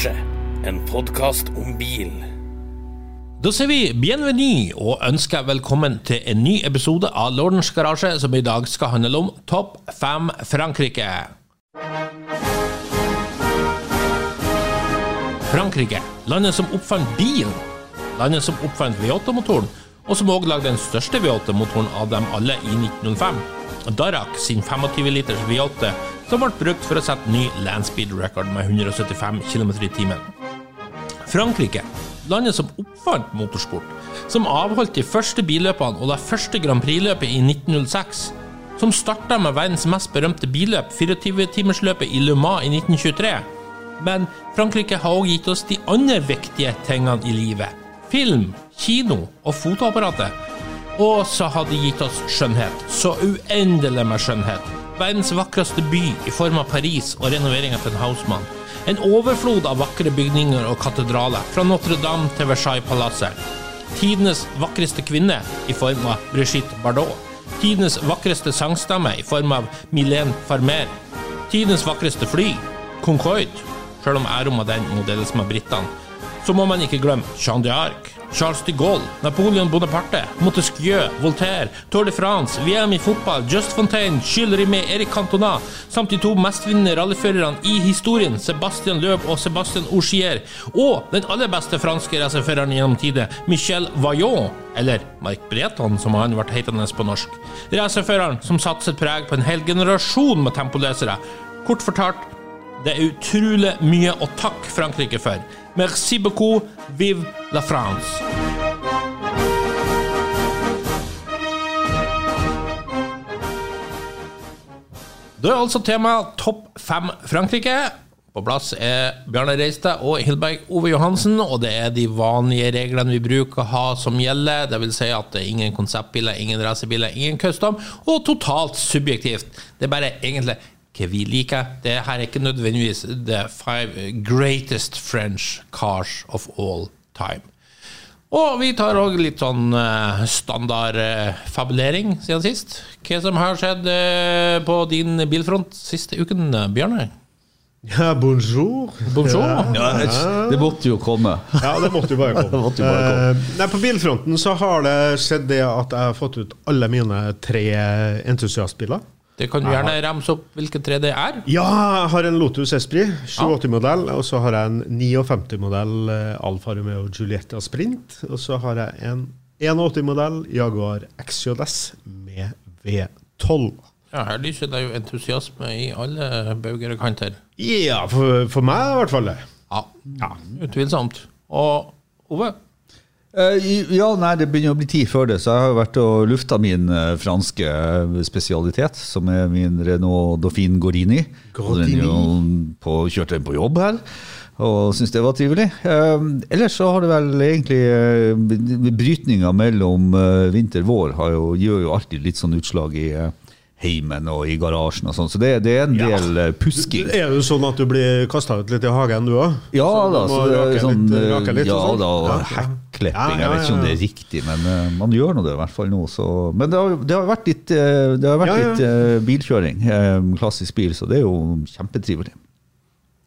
Garasje, en podkast om bil. Da sier vi bienvenue og ønsker velkommen til en ny episode av Lordens garasje, som i dag skal handle om Topp 5 Frankrike. Frankrike, landet som oppfant bilen, landet som oppfant V8-motoren, og som også lagde den største V8-motoren av dem alle i 1905. Darak sin 25 liters V8, som ble brukt for å sette ny landspeed record med 175 km i timen. Frankrike, landet som oppfant motorsport, som avholdt de første billøpene og det første Grand Prix-løpet i 1906, som starta med verdens mest berømte billøp, 24-timersløpet i Le Mans i 1923. Men Frankrike har også gitt oss de andre viktige tingene i livet. Film, kino og fotoapparatet. Og så har de gitt oss skjønnhet. Så uendelig med skjønnhet. Verdens vakreste by i form av Paris og renovering av en Hausmann. En overflod av vakre bygninger og katedraler, fra Notre-Dame til Versailles-palasset. Tidenes vakreste kvinne i form av Brigitte Bardot. Tidenes vakreste sangstemme i form av Milene Farmer. Tidenes vakreste fly, Concorde. Selv om ærom av den må deles med britene. Så må man ikke glemme Jean d'Arc, Charles de Gaulle, Napoleon Bonaparte, Montesquieu, Voltaire, Tour de France, VM i fotball, Just Fontaine, Jules Rimet, Eric Cantona, samt de to mestvinnende rallyførerne i historien, Sebastian Løb og Sebastian Ogier, og den aller beste franske racerføreren gjennom tide, Michel Vaillant, eller Mark Breton, som han ble hetende på norsk. Racerføreren som satte sitt preg på en hel generasjon med tempolesere. Kort fortalt, det er utrolig mye å takke Frankrike for. Merci beaucoup, vive la France! Da er altså temaet Topp fem Frankrike. På plass er Bjarne Reistad og Hilberg Ove Johansen, og det er de vanlige reglene vi bruker å ha som gjelder. Vil si at det er ingen konseptbiler, ingen racerbiler, ingen custom, og totalt subjektivt. Det er bare egentlig hva vi liker. Det her er ikke nødvendigvis the five greatest French cars of all time. Og vi tar òg litt sånn uh, standard uh, siden sist. Hva som har skjedd uh, på din bilfront siste uken, Bjørne? Ja, bonjour. Bonjour. Ja, Ja, det måtte jo komme. ja, det måtte jo bare komme. Jo bare komme. Eh, nei, på bilfronten så har det skjedd det at jeg har fått ut alle mine tre entusiastbiler. Det kan du gjerne remse opp hvilke tre det er. Ja, jeg har en Lotus Esprit 780-modell, og så har jeg en 59-modell Alfa Romeo Giulietta Sprint, og så har jeg en 81-modell Jaguar XJS med V12. Ja, Her lyser det jo entusiasme i alle bauger og kanter. Ja, for, for meg i hvert fall. det. Ja, ja utvilsomt. Og Ove? Eh, ja, nei, det begynner å bli tid før det, så jeg har vært og lufta min eh, franske eh, spesialitet, som er min Renault Dauphine Gorini. På, kjørte den på jobb her, og syntes det var trivelig. Ellers så har det vel egentlig Brytninga mellom vinter-vår har jo, gjør jo alltid litt sånn utslag i heimen og i garasjen og sånn, så det, det er en del ja. pusking. Er det sånn at du blir kasta ut litt i hagen, du òg? Ja da, så det er sånn, rake litt ja og sånn? da, og Ja, ja. hekklepping. Ja, ja, Jeg vet ikke om det er riktig, men uh, man gjør nå det i hvert fall nå. Så. Men det har, det har vært litt, uh, det har vært Ja, ja. litt uh, bilkjøring, eh, klassisk bil, så det er jo kjempetrivelig.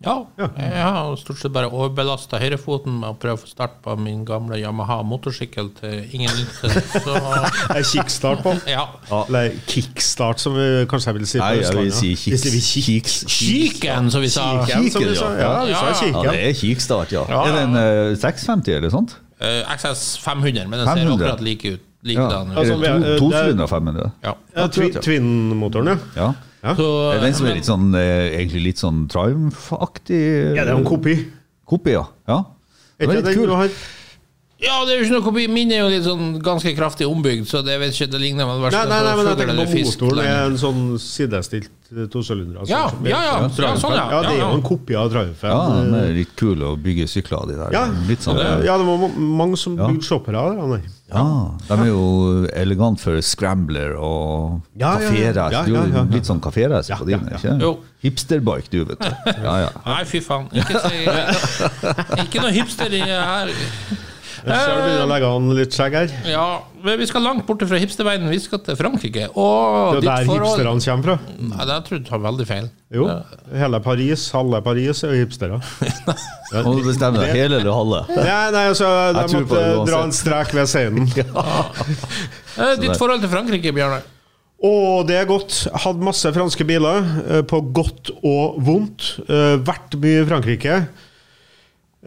Ja, jeg har stort sett bare overbelasta høyrefoten med å prøve å få start på min gamle Yamaha motorsykkel til ingen nytte. Så En kickstart på? ja. Eller kickstart, som vi kanskje jeg vil si på Nei, jeg vil Østlandet. si Vi sier kiks. Kiken, som vi sa. Kiken, som vi sa. ja. Ja, vi sa kiken. Ja, det er kickstart, ja. Ja, Er det en uh, 650 eller sånt? Uh, XS 500, men den ser akkurat like ut. Like Ja. den. Altså, Er det eh, to, det er- tosylindere 500? Ja. Ja, Twin-motoren, ja. Ja. Så, Det er den som er litt sånn, eh, egentlig litt sånn Triumph-aktig? Ja, det er en kopi. Kopi, ja. ja. Det var litt den kul. ja, det er jo ikke noe kopi. Min er jo litt sånn ganske kraftig ombygd, så det vet ikke, det ligner vel Nei, nei, nei, men jeg tenker på motoren er en sånn sidestilt eh, tosylinder. altså, Ja, ja, ja, ja, sånn, ja. Ja, det er jo en kopi av Triumphen. Ja, den er litt kul å bygge sykler av de der. Ja. Litt sånn, Ja, det var mange som Ja. bygde shoppere av det. Ja, de er jo elegant for scrambler og Ja, ja, ja. kaféreise. Ja, Du er ja, ja, jo ja. litt sånn kaféreise Ja, på ja, din, ja. ikke? Hipsterbike, du, vet du. Ja, ja. Nei, fy faen. Ikke, ikke noe hipster i her. Jeg ser du begynner å legge an litt skjegg her. Ja, men vi skal langt borte fra hipsterverdenen. Vi skal til Frankrike. Det er der forhold hipsterne kommer fra. Nei, det tror jeg du tar veldig feil. Jo, hele Paris, halve Paris er jo hipstere. Må du bestemme deg, hele eller halve? Nei, nei, altså, jeg måtte det dra en strek ved scenen. ja. Ditt forhold til Frankrike, Bjørnar? Og det er godt. Hadde masse franske biler, eh, på godt og vondt. Eh, Vært mye i Frankrike.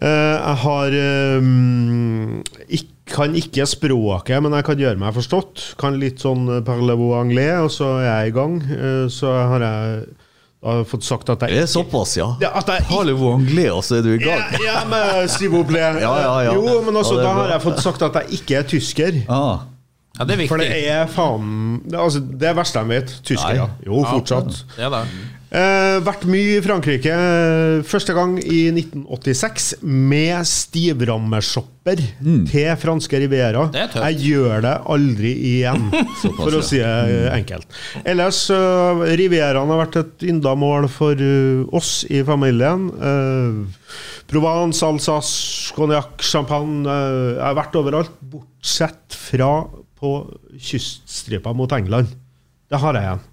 Eh, Jeg har ikke Kan ikke språket, men jeg kan gjøre meg forstått. Kan litt sånn eh, parlez-vous anglais, og så er jeg i gang. Eh, Så har jeg da fått sagt at Det er såpass, ja. Ja, at Parlez-vous anglais, og så er du i gang. ja, ja, men s'il vous plaît. Ja, ja, ja. Jo, men også, da har jeg fått sagt at jeg ikke er tysker. Ah, Ja, det er viktig. For det er faen det, altså, det er verste de vet. Tyskere. Nei. Jo, fortsatt. Ja, da. Eh, vært mye i Frankrike. Første gang i 1986 med stivrammeshopper til franske Riviera. Det er. Jeg gjør det aldri igjen, for å si det enkelt. Ellers uh, Rivieraen har vært et ynda mål for uh, oss i familien. Uh, Provence, Alsace, cognac, champagne. Uh, jeg har vært overalt, bortsett fra på kyststripa mot England. Det har jeg igjen.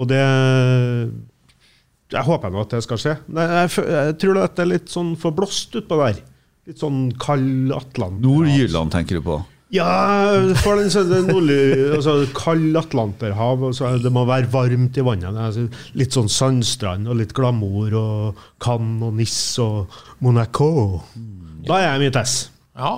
Og det Jeg håper nå at det skal skje. Nei, jeg, jeg tror at det er litt sånn for blåst utpå der. Litt sånn kald Atlant. Nord-Jylland tenker du på? Ja, for den så er det nordlig, altså, kald Atlanterhav. Altså, det må være varmt i vannet. Altså litt sånn sandstrand og litt glamour og Cannes og Nice og Monaco. Da er jeg mitt ess. Ja.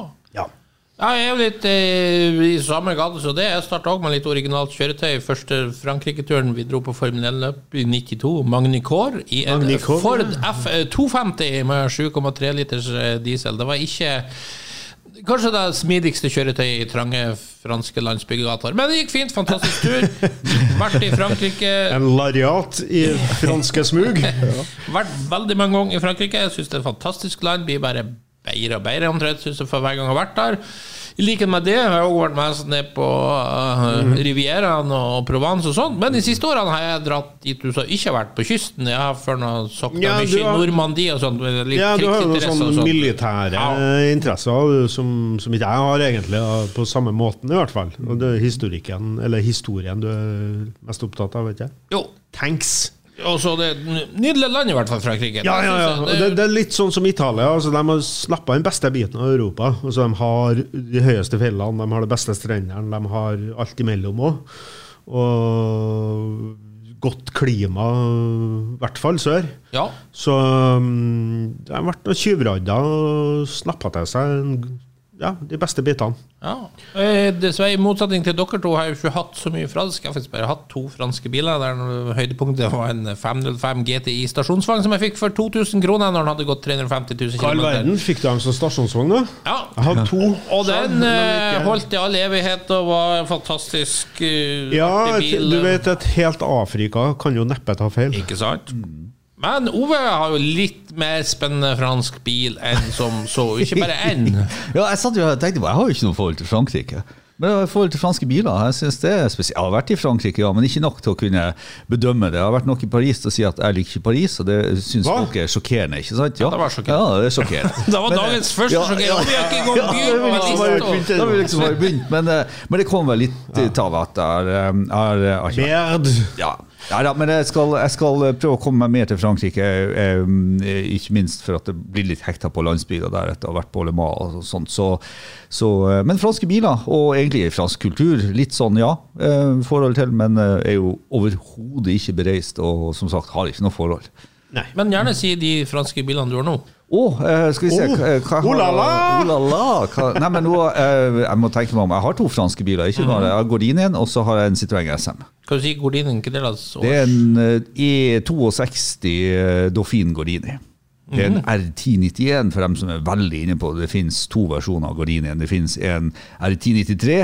Ja. Ja, jeg er jo litt eh, i samme gate så det. Jeg starta òg med litt originalt kjøretøy. Første Frankrike-turen vi dro på Formel 1-løp i 92, Magnicor, i en Magnicore, Ford Ford F250 med 7,3 liters eh, diesel. Det var ikke Kanskje det smidigste kjøretøyet i trange franske landsbyggegater. Men det gikk fint. Fantastisk tur. Vært i Frankrike. En lariat i franske smug. Vært veldig mange ganger i Frankrike. Jeg syns det er et fantastisk land. Blir bare bedre og bedre omtrent synes jeg for hver gang jeg har vært der. I likhet med det har jeg også vært mest ned på uh, Rivieraen og Provence og sånt. Men de siste årene har jeg dratt dit du så ikke har vært, på kysten. Jeg har før noe sagt Ja, mye har- Normandie og sånt. med Litt Ja, du har jo sånne sånt. militære Ja. interesser som, som ikke jeg har, egentlig, på samme måten i hvert fall. Og det er historikken, eller historien du er mest opptatt av, vet jeg. Jo. Tanks. Og det er nydelig land, i hvert fall, Frankrike. Ja, ja, ja. Synes Det, det- er litt sånn som Italia. Altså, de har slappa den beste biten av Europa. Altså, de har de høyeste fjellene, de har de beste strendene, de har alt imellom òg. Og godt klima, i hvert fall sør. Ja. Så um, de og tjuvradda og snappa til seg en, ja, de beste bitene. Ja. Så Dessverre, I motsetning til dere to har jeg jo ikke hatt så mye fransk. Jeg har faktisk bare hatt to franske biler. Der høydepunktet var en 505 GTI stasjonsvogn som jeg fikk for 2000 kroner når den hadde gått 350 000 Hva i all verden fikk du dem som stasjonsvogn, da? Ja. Jeg har to. Og den eh, holdt i all evighet og var en fantastisk uh, Ja, bil. Ja, du vet at helt Afrika kan jo neppe ta feil. Ikke sant? Men Ove har jo litt mer spennende fransk bil enn som så. Ikke bare én. Ja, jeg satt jo og tenkte på, jeg har jo ikke noe forhold til Frankrike. Men jeg har forhold til franske biler. Jeg synes det er spesielt. Jeg har vært i Frankrike, ja, men ikke nok til å kunne bedømme det. Jeg har vært nok i Paris til å si at jeg liker ikke Paris, og det syns folk er sjokkerende. ikke sant? Ja, det var sjokkerende. Ja, det er sjokkerende. Det var dagens første ja, sjokkering. ja, Vi har ikke engang ja, begynt liksom bare begynt- Da vil liksom bare begynt, men, eh, men det kom vel litt ut av at jeg har- har har Merd. ja, ja da, men jeg skal, jeg skal prøve å komme meg mer til Frankrike. eh, ikke minst for at det blir litt hekta på landsbygda der etter å ha vært på Le Mans og sånt. Så, så, eh, men franske biler, og egentlig fransk kultur, litt sånn ja, eh, forhold til, men eh, er jo overhodet ikke bereist og som sagt har ikke noe forhold. Nei. Men gjerne si de franske bilene du har nå. Å, eh, skal vi se Å, hva, hva oh la la! Oh la la! Hva, nei, men nå, eh, jeg må tenke meg om. Jeg har to franske biler. Ikke bare, Jeg har Gordinien, og så har jeg en Citroën SM. Kan du si Gordinien, ikke det av Det er en eh, E62 Dauphin Gordini. Det er en R1091 for dem som er veldig inne på det. Det finnes to versjoner av Gordinien. Det finnes en R1093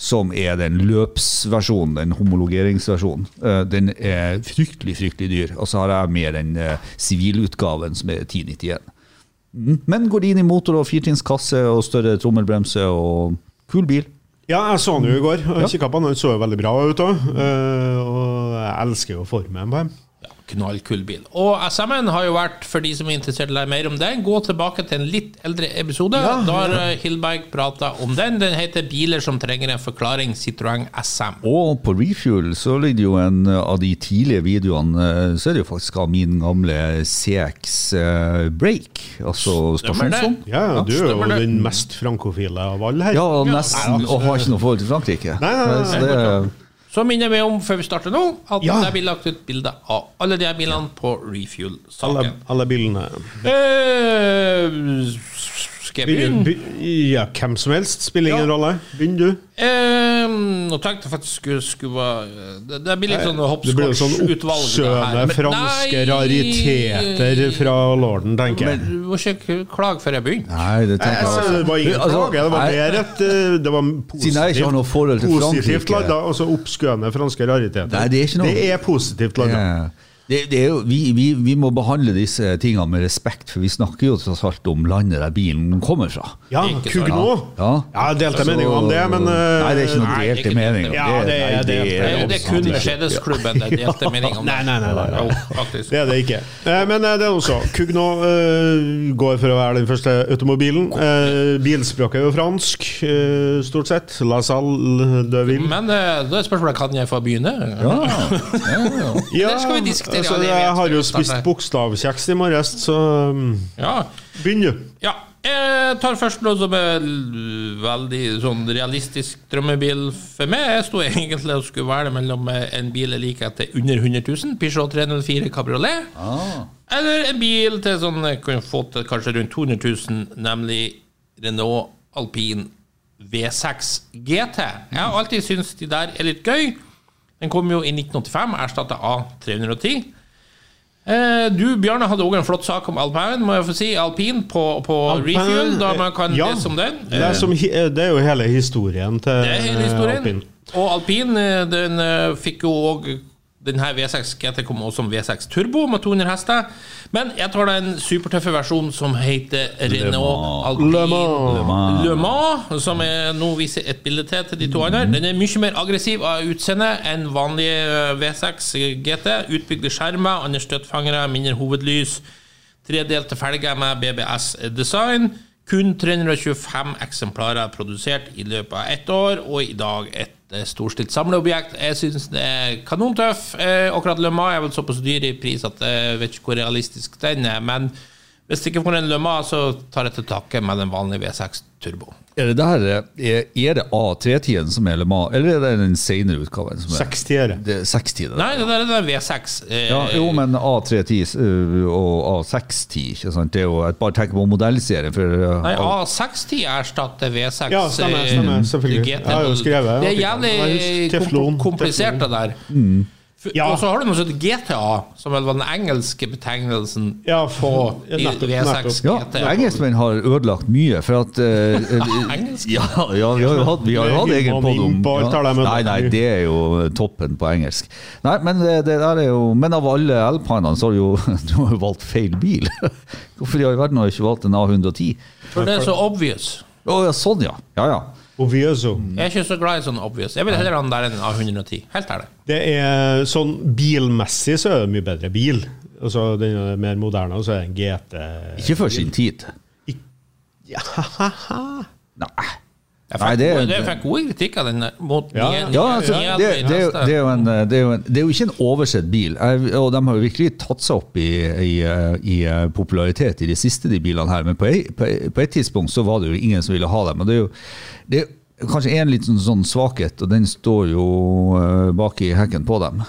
som er den løpsversjonen, den homologeringsversjonen. Den er fryktelig, fryktelig dyr. Og så har jeg med den sivilutgaven som er 1091. Mm. inn i motor og firtrinnskasse og større trommelbremse og kul bil. Ja, jeg så den jo i går. Ja. Kikka på den, den så jo veldig bra ut òg. og jeg elsker jo formen på dem. Knallkul bil. Og SM-en har jo vært, for de som er interessert i å lære mer om den, gå tilbake til en litt eldre episode. Ja, da har ja. Hillberg prata om den. Den heter 'Biler som trenger en forklaring', Citroën SM. Og på Refuel så ligger jo en av de tidlige videoene eh, Så er det jo faktisk av min gamle CX eh, Break, altså stasjonsvogn. Ja, du er jo den mest frankofile av alle her. Ja, nesten. Og har ikke noe forhold til Frankrike. Nei, nei, nei, Så det, Så minner jeg meg om før vi starter nå, at Ja. det blir lagt ut bilde av alle de her bilene på Refuel-saken. alle bilene. Eh, skal jeg begynne? ja, hvem som helst. Spiller ingen Ja. rolle. Begynn du. Eh, nå tenkte jeg faktisk skulle, skulle være det, det blir litt sånn Det blir sånn Men- franske Nei! rariteter fra lorden, tenker jeg. Du må ikke klage før jeg begynner. nei, det tenker altså, også. det var ingen Altså, klage. Det var mer et eh, Det var jeg til positivt lagd, altså oppskøende franske rariteter. Nei, det er ikke noe- Det er positivt lagd. Ja. Det, det er jo, vi, vi, vi må behandle disse tingene med respekt, for vi snakker jo tross alt om landet der bilen kommer fra. Ja. Kugno. Ja. Ja, delte meninger om det, men uh, Nei, det er ikke noe Nei, delte meninger. Ja, det er- nei, det er- Det er, det er kun. Mercedes-klubben det delte mening om. det. Nei, nei, nei, nei, nei. Jo, faktisk. Det er det ikke. Eh, Men eh, det er også Kugno uh, går for å være den første automobilen. Uh, bilspråket er jo fransk, eh, stort sett. La Salle de Ville. Men eh, da er spørsmålet kan jeg få begynne. Ja, ja, ja. Eller skal vi diskutere altså, Jeg har jo spist bokstavkjeks i morges, så mm, Ja. begynn du. ja. Jeg tar først noe som er veldig sånn realistisk drømmebil for meg. Jeg sto egentlig og skulle velge mellom en bil jeg liker til under 100 000, Peugeot 304 Cabriolet, Ah. eller en bil til sånn jeg kunne få til kanskje rundt 200 000, nemlig Renault Alpine V6 GT. Jeg har alltid syntes de der er litt gøy. Den kom jo i 1985, erstatta av 310. Eh, du, Bjarne, hadde òg en flott sak om alpin, må jeg få si. Alpin på, på refuel, da man kan ja. lese om den. Det er, som, det er jo hele historien til Det er hele historien. Alpin. Og alpin eh, den eh, fikk jo òg den her V6 GT kom også som V6 Turbo med 200 hester. Men jeg tar den supertøffe versjonen som heter Renault Alpine Le Mans. Mans. Le Mans, som jeg nå viser et bilde til til de to andre. Den er mye mer aggressiv av utseende enn vanlig eh, V6 GT. Utbygde skjermer, andre støttfangere, mindre hovedlys. Tredelte felger med BBS-design. Kun 325 eksemplarer produsert i løpet av ett år, og i dag et eh, storstilt samleobjekt. Jeg syns det er kanontøff. Eh, akkurat Le Mans er vel såpass dyr i pris at jeg vet ikke hvor realistisk den er. Men hvis det ikke får en Le så tar jeg til takke med den vanlige V6 Turbo. Er det der, er, er det A3-tiden som er Le eller er det den senere utgaven? Som er, 60 øre. det er 60 Nei, det der er den V6. Eh, Ja, jo, men A310 øh, og A610, ikke sant? Det er jo jeg bare tenker på modellserien. For, øh, Nei, al- A60 erstatter V6. Ja, stemmer, eh, stemmer, selvfølgelig. GT. Jeg har jo skrevet Det er jævlig kom komplisert, det der. For- Ja. Og så har du noe heter GTA, som vel var den engelske betegnelsen Ja, på ja, nettopp, V6 nettopp. ja, engelskmenn har ødelagt mye, for at Engelsk? Ja, ja vi har jo hatt, vi har jo hatt egen podd om på Nei, nei, det er jo toppen på engelsk. Nei, men det, det der er jo Men av alle alpinene så har du jo du har jo valgt feil bil. Hvorfor i all verden har du ikke valgt en A110? For det er så obvious. Å ja, sånn, ja. Ja, ja. Ovieso. Jeg er ikke så glad i sånn obvious. Jeg vil heller ha den der enn A110. Helt ærlig. Det er sånn bilmessig så er det mye bedre bil. Altså Den er mer moderne, og så er det en GT Ikke for sin tid. ja. ha, ha. Nei. Jeg Nei, det- gode- jeg fikk gode kritikk av den mot Ja. nye- Ja, altså, nye- det, det, er jo- det, er en, det, er jo en, det er jo ikke en oversett bil, Jeg- og de har jo virkelig tatt seg opp i, i, i eh, popularitet i de siste de bilene her, men på, ei, på, ei- på et tidspunkt så var det jo ingen som ville ha dem. og Det er jo det er kanskje en liten sånn svakhet, og den står jo eh, bak i hekken på dem.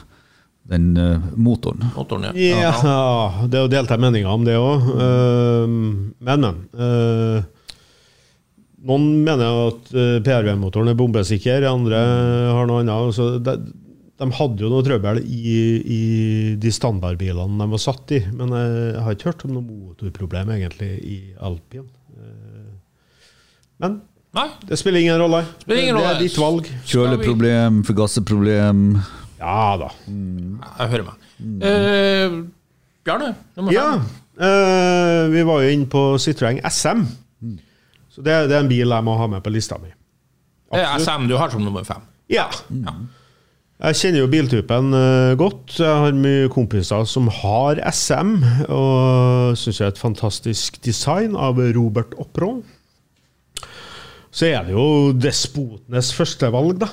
Den eh, motoren. motoren, ja. Ja, det er jo delte meninger om det òg. men, men. Noen mener at eh, PRV-motoren er bombesikker, andre har noe annet. Så de, de hadde jo noe trøbbel i, i de standardbilene de var satt i, men jeg har ikke hørt om noe motorproblem egentlig i Alpin. Eh, Men Nei, det spiller ingen rolle. Spiller ingen det er ditt valg. Kjøleproblem, forgasseproblem Ja da. jeg hører meg. Eh, Bjarne, nummer Ja, eh, vi var jo inne på Citroën SM. Så det, det er en bil jeg må ha med på lista mi. Det er SM du har som nummer fem. Ja. Ja. Jeg kjenner jo biltypen eh, godt. Jeg har mye kompiser som har SM, og syns det er et fantastisk design av Robert Opron. Så er det jo despotenes førstevalg, da.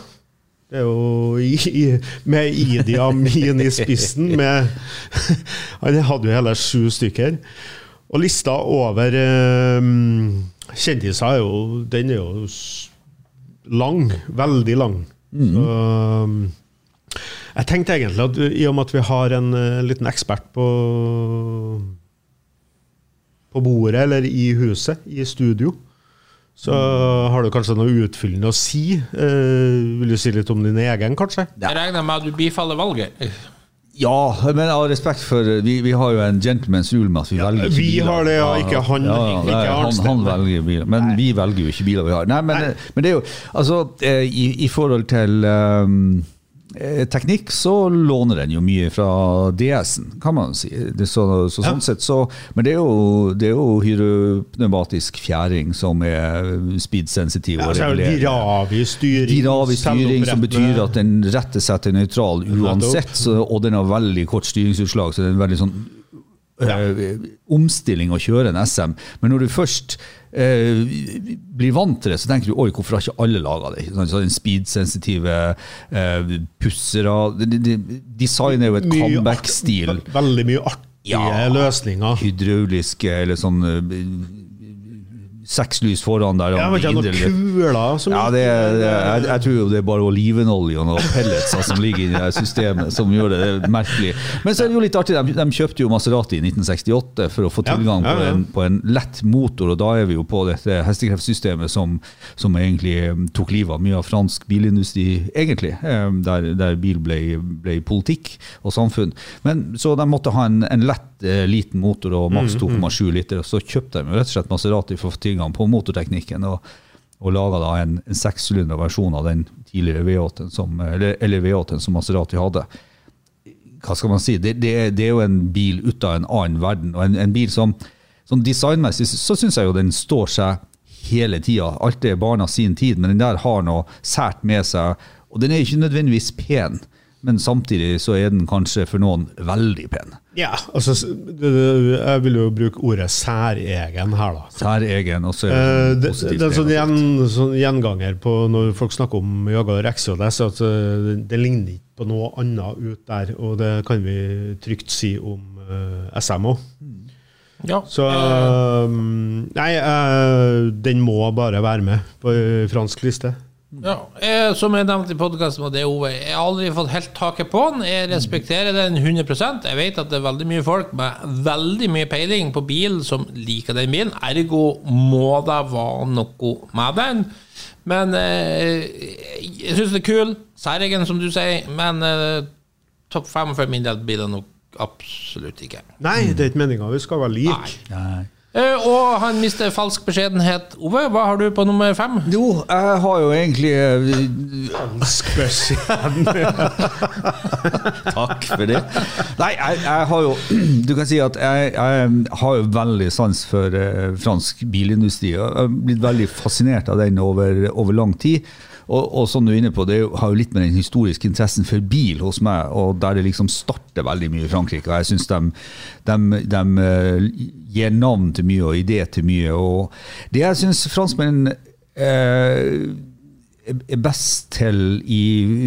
Det er jo i, i, med Idi Amin i spissen. Med, han hadde jo hele sju stykker. Og lista over eh, kjendiser er jo Den er jo lang. Veldig lang. Så, um, jeg tenkte egentlig at i og med at vi har en eh, liten ekspert på på bordet eller i huset, i studio, så har du kanskje noe utfyllende å si. Eh, vil du si litt om din egen, kanskje? Jeg regner med at du bifaller valget. Ja, men av respekt for Vi, vi har jo en gentleman's rule med at vi velger ikke vi biler. har det, ja, ikke han- ikke nei, han, han velger biler, men vi velger jo ikke biler vi har. Nei, men, men det er jo Altså, eh, i, i forhold til um, eh, teknikk, så låner den jo mye fra DS-en, kan man si. Det, så, så, sånn sett, så, men det er jo, det er jo hydropneumatisk fjæring som er speed-sensitiv. Ja, regulerer. Diravi-styring. Diravi-styring som betyr at den retter seg til nøytral uansett, så, og den har veldig kort styringsutslag, så det er veldig sånn eh, omstilling å kjøre en SM. Men når du først eh, blir vant til det, så tenker du oi, hvorfor har ikke alle laga det? Sånn? Så den speed-sensitive eh, pussere de, det- Design er jo et comeback-stil. Veldig mye artige Ja. løsninger. Hydrauliske eller sånn eh, Seks lys foran der. Jeg vet ikke, indre- noen kuler som Ja, det, er- det, er- jeg, jeg tror jo det er bare olivenolje og noen pellets som ligger i systemet som gjør det, det er merkelig. Men så er det jo litt artig, de, de kjøpte jo Maserati i 1968 for å få Ja, tilgang ja, på, en, på en lett motor, og da er vi jo på dette hestekreftsystemet som, som egentlig eh, tok livet av mye av fransk bilindustri, egentlig, eh, der, der bil ble, ble politikk og samfunn. Men Så de måtte ha en, en lett, eh, liten motor og maks Mm, 2,7 liter, og så kjøpte de rett og slett Maserati for å få tilgang på motorteknikken. og og laga en, en sekssylindra versjon av den tidligere V8-en som, eller, eller V8-en som Maserati hadde. Hva skal man si? Det, det, det er jo en bil ut av en annen verden, og en, en bil som sånn designmessig så syns jeg jo den står seg hele tida. Alt er barna sin tid, men den der har noe sært med seg. Og den er ikke nødvendigvis pen, men samtidig så er den kanskje for noen veldig pen. Ja, altså Jeg vil jo bruke ordet særegen her, da. Særegen, og så er Eh, det det, sånn det er en sånn, gjen, sånn gjenganger på når folk snakker om Jaguar XJS, at eh, det, det ligner ikke på noe annet ut der, og det kan vi trygt si om uh, SMO. òg. Ja. Så uh, Nei, uh, den må bare være med på fransk liste. Ja, jeg, som jeg nevnte i podkasten med det Ove, jeg har aldri fått helt taket på den. Jeg respekterer den 100% Jeg vet at det er veldig mye folk med veldig mye peiling på bil som liker den bilen. Ergo må det være noe med den. Men eh, jeg syns det er kul. Særegen, som du sier. Men eh, topp fem for min del blir det nok absolutt ikke. Nei, det er ikke meninga. Vi skal være like. Nei. Eh, og han mister falsk beskjedenhet. Ove, hva har du på nummer fem? Jo, jeg har jo egentlig Falsk beskjedenhet. Takk for det. Nei, jeg, jeg har jo Du kan si at jeg, jeg har jo veldig sans for eh, fransk bilindustri. Jeg har blitt veldig fascinert av den over, over lang tid. Og, og som du er inne på, det har jo litt med den historiske interessen for bil hos meg, og der det liksom starter veldig mye i Frankrike. Og jeg syns de, de, de eh, gir navn til mye og idé til mye. Og det jeg syns franskmenn eh, er best til i,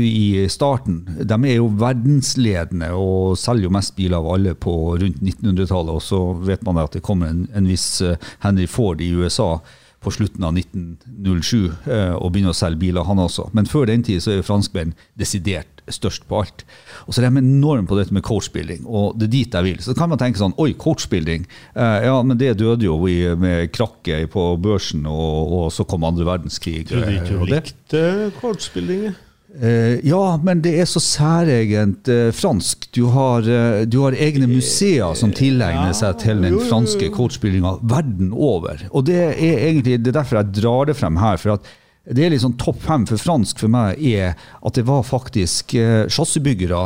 i starten. De er jo verdensledende og selger jo mest biler av alle på rundt 1900-tallet. Og så vet man at det kommer en, en viss eh, Henry Ford i USA på slutten av 1907 eh, og begynner å selge biler, han også. Men før den tid så er jo franskmenn desidert størst på alt. Og så er de enorme på dette med coachbuilding, og det er dit jeg vil. Så kan man tenke sånn Oi, coachbuilding. Eh, ja, men det døde jo i, med krakket på børsen, og, og så kom andre verdenskrig. Ikke eh, du det. likte kortspilling? Eh, ja, men det er så særegent eh, fransk. Du har, eh, du har egne museer som tilegner seg til den franske kortspillinga verden over. Og det er egentlig det er derfor jeg drar det frem her. for at det er sånn Topp fem for fransk for meg er at det var faktisk chassisbyggere,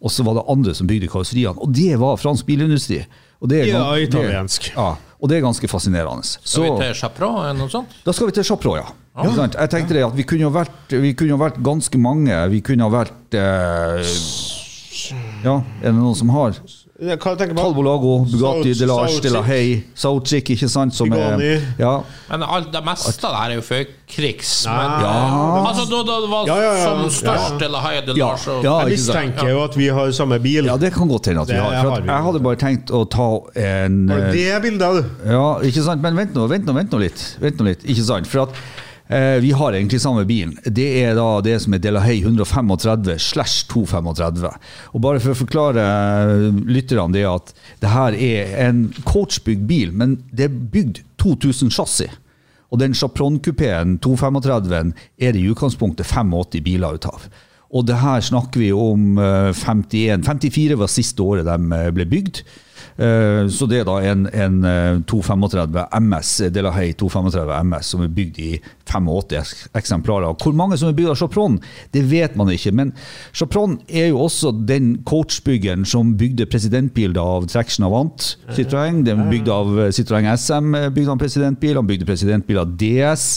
og så var det andre som bygde karosseriene. Og det var fransk bilindustri. Og det er Ja, italiensk. Det, ja, og det er ganske fascinerende. Så Skal vi til Chapron eller noe sånt? da skal vi til Chapron, ja. Ikke sant? Jeg tenkte det at vi kunne jo vært, vi kunne jo vært ganske mange. Vi kunne ha vært eh, Ja, er det noen som har? Hva tenker du på? Talbo Lago, Bugatti, Delage. De La Haye, Sauchik, ikke sant? Som er, ja, Men alt, det meste av det her er jo før krigs. Men, Ja. Altså, da, da det var Ja, ja, ja. som størst, Ja. eller de La Lars og ja, Jeg mistenker jo at vi har samme bil. Ja, det kan godt hende at vi har. For at jeg hadde bare tenkt å ta en Har eh, det bildet, du? Ja, ikke sant? Men vent nå, vent nå, vent nå litt. Vent nå litt, ikke sant? For at vi har egentlig samme bilen. Det er da det som er Delahaye 135 slash 235. Og bare for å forklare eh, lytterne det at det her er en coachbygd bil, men det er bygd 2000 chassis. Og den Chapron-kupeen 235 er det i utgangspunktet 85 biler ut av. Og det her snakker vi om eh, 51 54 var siste året de eh, ble bygd. Eh, Så det er da en, en eh, 235 MS, Delahaye 235 MS, som er bygd i 85 eksemplarer. Hvor mange som er bygd av Chapron, det vet man ikke. Men Chapron er jo også den coachbyggeren som bygde presidentbilder av Traction Avant Citroën. Den bygde av eh, Citroën SM, eh, bygde han presidentbil. Han bygde presidentbil av DS.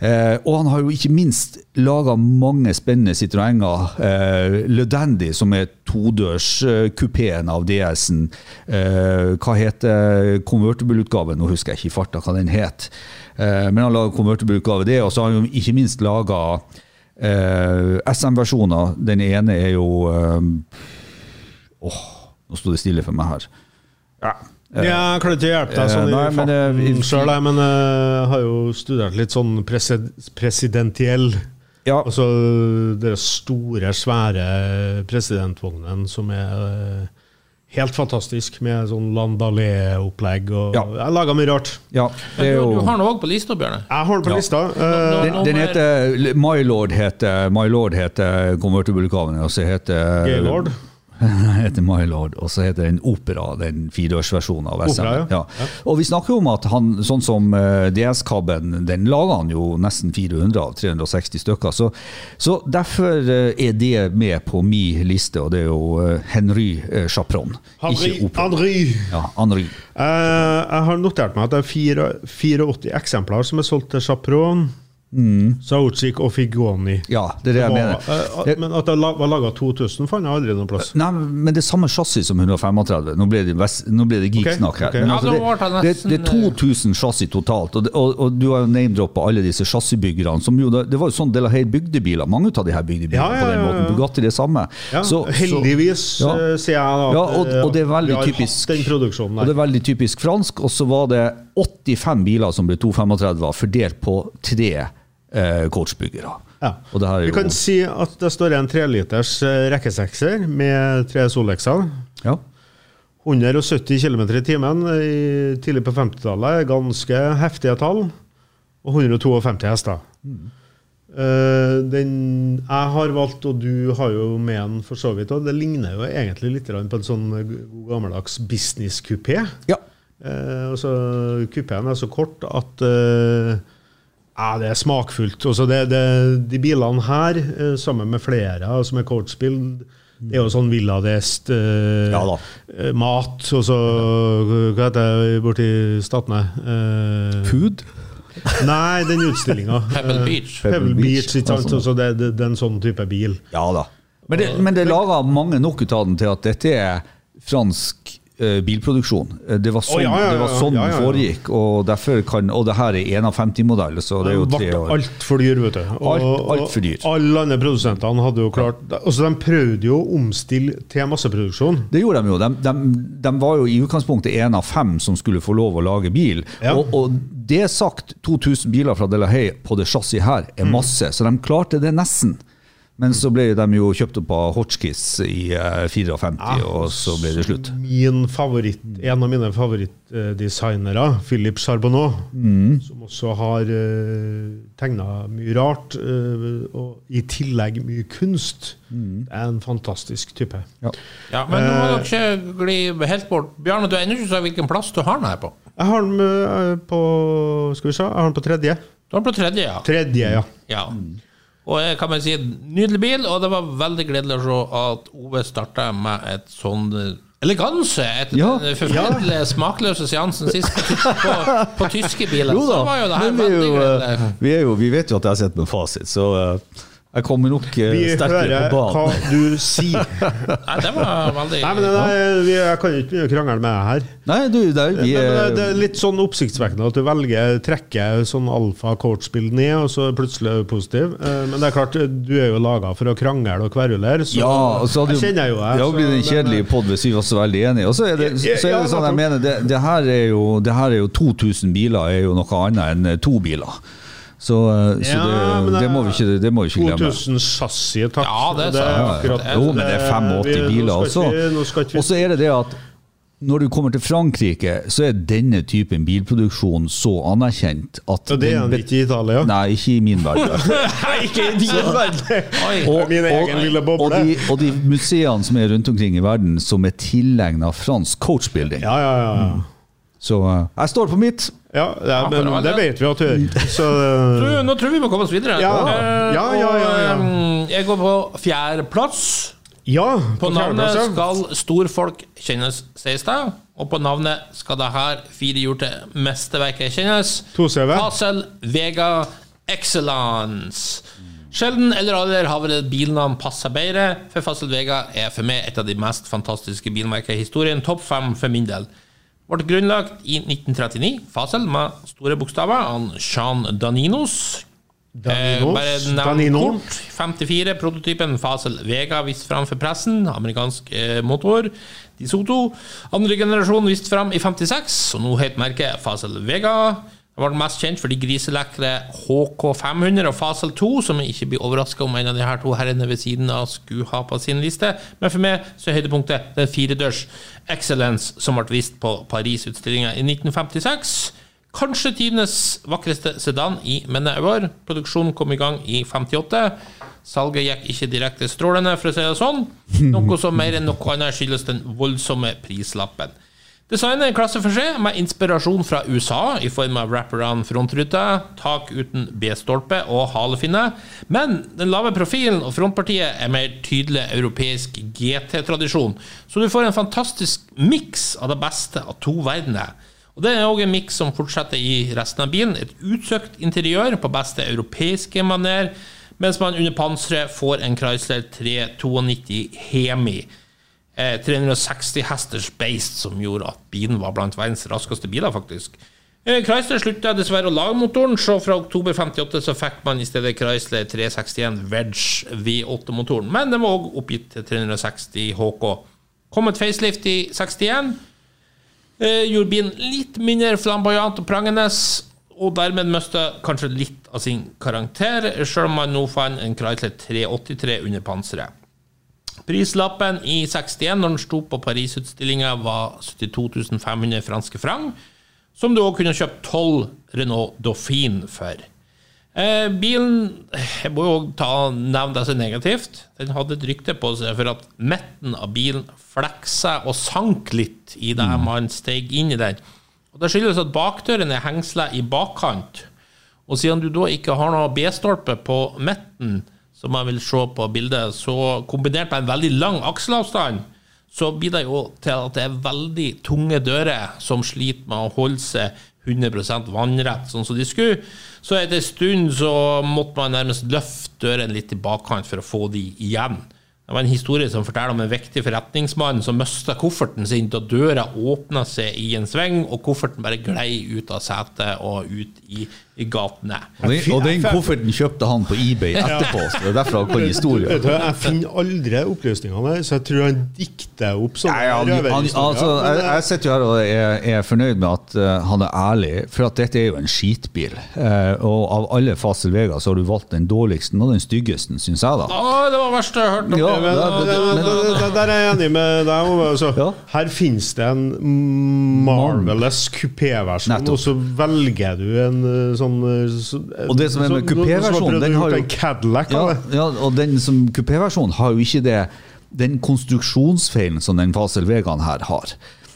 Eh, og han har jo ikke minst laga mange spennende Citroënger. Eh, Le Dandy, som er todørskupeen av DS-en. Eh, hva heter convertible-utgaven? Nå husker jeg ikke i farta hva den het. Eh, men han laga convertible-utgave det, og så har han jo ikke minst laga eh, SM-versjoner. Den ene er jo eh, Åh, nå sto det stille for meg her. Ja. Ja, jeg klarer ikke å hjelpe deg sånn Eh, nei, i men, eh, vi- farten sjøl, men jeg har jo studert litt sånn presid presidentiell ja. Altså den store, svære presidentvognen som er eh, helt fantastisk, med sånn Landalé-opplegg og Ja. Jeg laga mye rart. ja det er du, jo du har den òg på lista, Bjørne. Jeg har den på Ja. lista. Eh, Den, den heter My Lord heter, My Lord heter convertible-utgaven, og heter Gaylord. heter My Lord, og så heter den Opera, den fireårsversjonen av SM. Opera, ja. Ja. Og vi snakker jo om at han, sånn som eh, DS-kabben, den laga han jo nesten 400 av 360 stykker. Så, så derfor eh, er det med på min liste, og det er jo eh, Henry Chapron, Henry. Henry. Ja, Henry. Uh, jeg har notert meg at det er 84 eksemplar som er solgt til Chapron, Mm. Sauchik og Figoni. Ja, det er det jeg Var- mener. eh, Det- men at det var laga 2000, fant jeg aldri noen plass. Nei, men det er samme chassis som 135. Nå ble det, vest- nå ble det geeksnakk her. Okay, okay. Men altså, det det, det, er 2000 chassis totalt. Og, det- og, og du har jo name-droppa alle disse chassisbyggerne. som jo, Det var jo sånn del av Haye bygde biler. Mange av de her bygde biler Ja, ja, på den måten. Bugatti det samme. Ja, Så- så- heldigvis, Ja. eh, sier jeg da. at, Ja, og, eh, og det er veldig typisk den produksjonen Og det er veldig typisk fransk. Og så var det 85 biler som ble 235, fordelt på tre eh, coachbyggere. Ja. Er Vi jo kan si at det står en treliters eh, rekkesekser med tre Solexer. ja. 170 km i timen i, tidlig på 50-tallet. Ganske heftige tall. Og 152 hester. Eh, den jeg har valgt, og du har jo med den for så vidt, og det ligner jo egentlig litt på en sånn god gammeldags business-kupé. ja. Eh, altså, Kupeen er så kort at eh, ja, det er smakfullt. Det, det, de bilene her, eh, sammen med flere som er coachbil, det er jo sånn villadest eh, Ja eh, mat, og så Hva heter det borti Statene? Eh, Food? Nei, den utstillinga. Pebble Beach. Pebble Pebble Beach, Beach, ikke sant? altså. Så det, det, det er en sånn type bil. Ja da. Men det, men det laga mange nok ut av den til at dette er fransk eh, bilproduksjon. Eh, Det var sånn, oh, ja, ja, ja, det, var sånn den foregikk, og derfor kan Og det her er 51-modell, så det er jo tre ble år. altfor dyr, vet du. Og, Alt- alt for dyr. og Alle andre produsentene hadde jo klart altså De prøvde jo å omstille til masseproduksjon. Det gjorde de jo. De, de, de var jo i utgangspunktet én av fem som skulle få lov å lage bil. Og, og det sagt, 2000 biler fra Delahaye på det chassiset her er Mm. masse, så de klarte det nesten. Men så ble de jo kjøpt opp av Hotchkiss i 54, ja, og så ble det slutt. Min favoritt, En av mine favorittdesignere, Philip Charbonneau, Mm. som også har uh, tegna mye rart, eh, og i tillegg mye kunst, Mm. er en fantastisk type. Ja. Ja, men nå må Eh. dere ikke gli helt bort. Bjarne, du har ennå ikke sagt hvilken plass du har den her på. Jeg har den eh, på Skal vi se, jeg har den på tredje. Du har den på tredje, ja. Tredje, ja. ja. Og jeg kan bare si nydelig bil, og det var veldig gledelig å se at Ove starta med et sånn eleganse etter Ja. den forferdelige smakløse seansen sist på, på, på tyske biler. Jo da, jo det her men vi, er jo, eh, vi, jo, vi vet jo at jeg sitter med fasit, så eh, jeg kommer nok sterkere på banen. Vi hører hva du sier. Nei, det var veldig Nei, men det det, vi- Jeg kan ikke begynne å krangle med deg her. Nei, du, det, vi men, men det, er, er litt sånn oppsiktsvekkende at du velger trekker sånn alfa-coach-spill ned, og så plutselig er du positiv. Eh, Men det er klart, du er jo laga for å krangle og kverulere, så Ja, og så hadde jeg kjenner jo jeg. Det blir en kjedelig pod hvis vi var så veldig enige. Og så er det, så er det sånn jeg mener, det, det, her er jo, det her er jo 2000 biler er jo noe annet enn eh, to biler. Så, eh, så Ja, men det, det det, må vi ikke, det må vi ikke glemme. 2000 chassis, takk. Ja, det det er akkurat Jo, men det er 85 Vi- biler også. vi- Og så er det det at når du kommer til Frankrike, så er denne typen bilproduksjon så anerkjent at Ja, det er den ikke i Italia. Nei, ikke i min verden. Nei, ikke i din verden! Og, Min egen lille og, boble. og, de, og de museene som er rundt omkring i verden som er tilegna fransk coachbuilding. Ja, ja, ja. Så eh, jeg står på mitt. ja, ja men det vet vi at du gjør. Så nå tror vi må komme oss videre. Ja. Eh, Ja, ja, ja, ja. Og, eh, jeg går på fjerdeplass. ja, På navnet fjerdeplass, ja. skal storfolk kjennes, sies det. Og på navnet skal det her firehjulte mesterverket kjennes. Fasel Vega Excellence. Sjelden eller aldri har vel et bilnavn passa bedre, for Fasel Vega er for meg et av de mest fantastiske bilmerkene i historien. Topp fem for min del. Ble grunnlagt i 1939, Fasel med store bokstaver, av Jean Daninos. Daninos, Eh, Danino. kort. 54, prototypen Fasel Vega vist fram for pressen. Amerikansk eh, motor. De Soto. Andre generasjon vist fram i 56, og nå het merket Fasel Vega. Det var mest kjent for de griselekre HK500 og Fasel 2, som jeg ikke blir overraska om en av de her to herrene ved siden av skulle ha på sin liste. Men for meg så er høydepunktet den firedørs Excellence som ble vist på Paris-utstillinga i 1956. Kanskje tidenes vakreste sedan i mine øyne. Produksjonen kom i gang i 58. Salget gikk ikke direkte strålende, for å si det sånn. Noe som mer enn noe annet skyldes den voldsomme prislappen. Designet en klasse for seg, med inspirasjon fra USA i form av wraparound frontrute, tak uten B-stolpe og halefinne. Men den lave profilen og frontpartiet er mer tydelig europeisk GT-tradisjon, så du får en fantastisk miks av det beste av to verdener. Og Det er òg en miks som fortsetter i resten av bilen. Et utsøkt interiør på beste europeiske maner, mens man under panseret får en Chrysler 392 Hemi. Eh, 360 hesters beist, som gjorde at bilen var blant verdens raskeste biler, faktisk. Eh, Chrysler slutta dessverre å lage motoren, så fra oktober 58 så fikk man i stedet Chrysler 361 Wedge V8-motoren. Men den var òg oppgitt til 360 HK. Kom et facelift i 61. Eh, gjorde bilen litt mindre flamboyant og prangende, og dermed mista kanskje litt av sin karakter, selv om man nå fant en Chrysler 383 under panseret. Prislappen i 61, når den sto på Paris-utstillinga, var 72 500 franske franc, som du òg kunne kjøpt 12 Renault Dauphine for. Eh, bilen Jeg må jo ta nevne det som negativt. Den hadde et rykte på seg for at midten av bilen fleksa og sank litt i det man steg inn i den. Og Det skyldes at bakdøren er hengsla i bakkant. Og siden du da ikke har noe B-stolpe på midten, som man vil se på bildet, så kombinert med en veldig lang akselavstand, så blir det jo til at det er veldig tunge dører som sliter med å holde seg 100 vannrett, sånn som de skulle. Så etter en stund så måtte man nærmest løfte døren litt i bakkant for å få de igjen. Det var en historie som forteller om en viktig forretningsmann som mista kofferten sin da døra åpna seg i en sving, og kofferten bare glei ut av setet og ut i, i gatene. Og den, og den kofferten kjøpte han på eBay etterpå, så det er derfor han kan historien. jeg finner aldri opplysningene, så jeg tror han dikter opp sånne ja, han, han, altså, jeg, jeg sitter jo her og er, er fornøyd med at uh, han er ærlig, for at dette er jo en skitbil. Uh, og av alle Fasel Vega så har du valgt den dårligste og den styggeste, syns jeg, da. Å, det var det verste jeg har hørt. Ja, eh, men, det- det- det- Der er jeg enig med deg. Altså, Ja. Her finnes det en marvelous kupéversjon, og så velger du en eh, sånn eh, så- Og det som er med kupéversjonen, den har jo- en Cadillac Ja, ja, og den som kupéversjonen har jo ikke det, den konstruksjonsfeilen som den Fasel Vegan her har.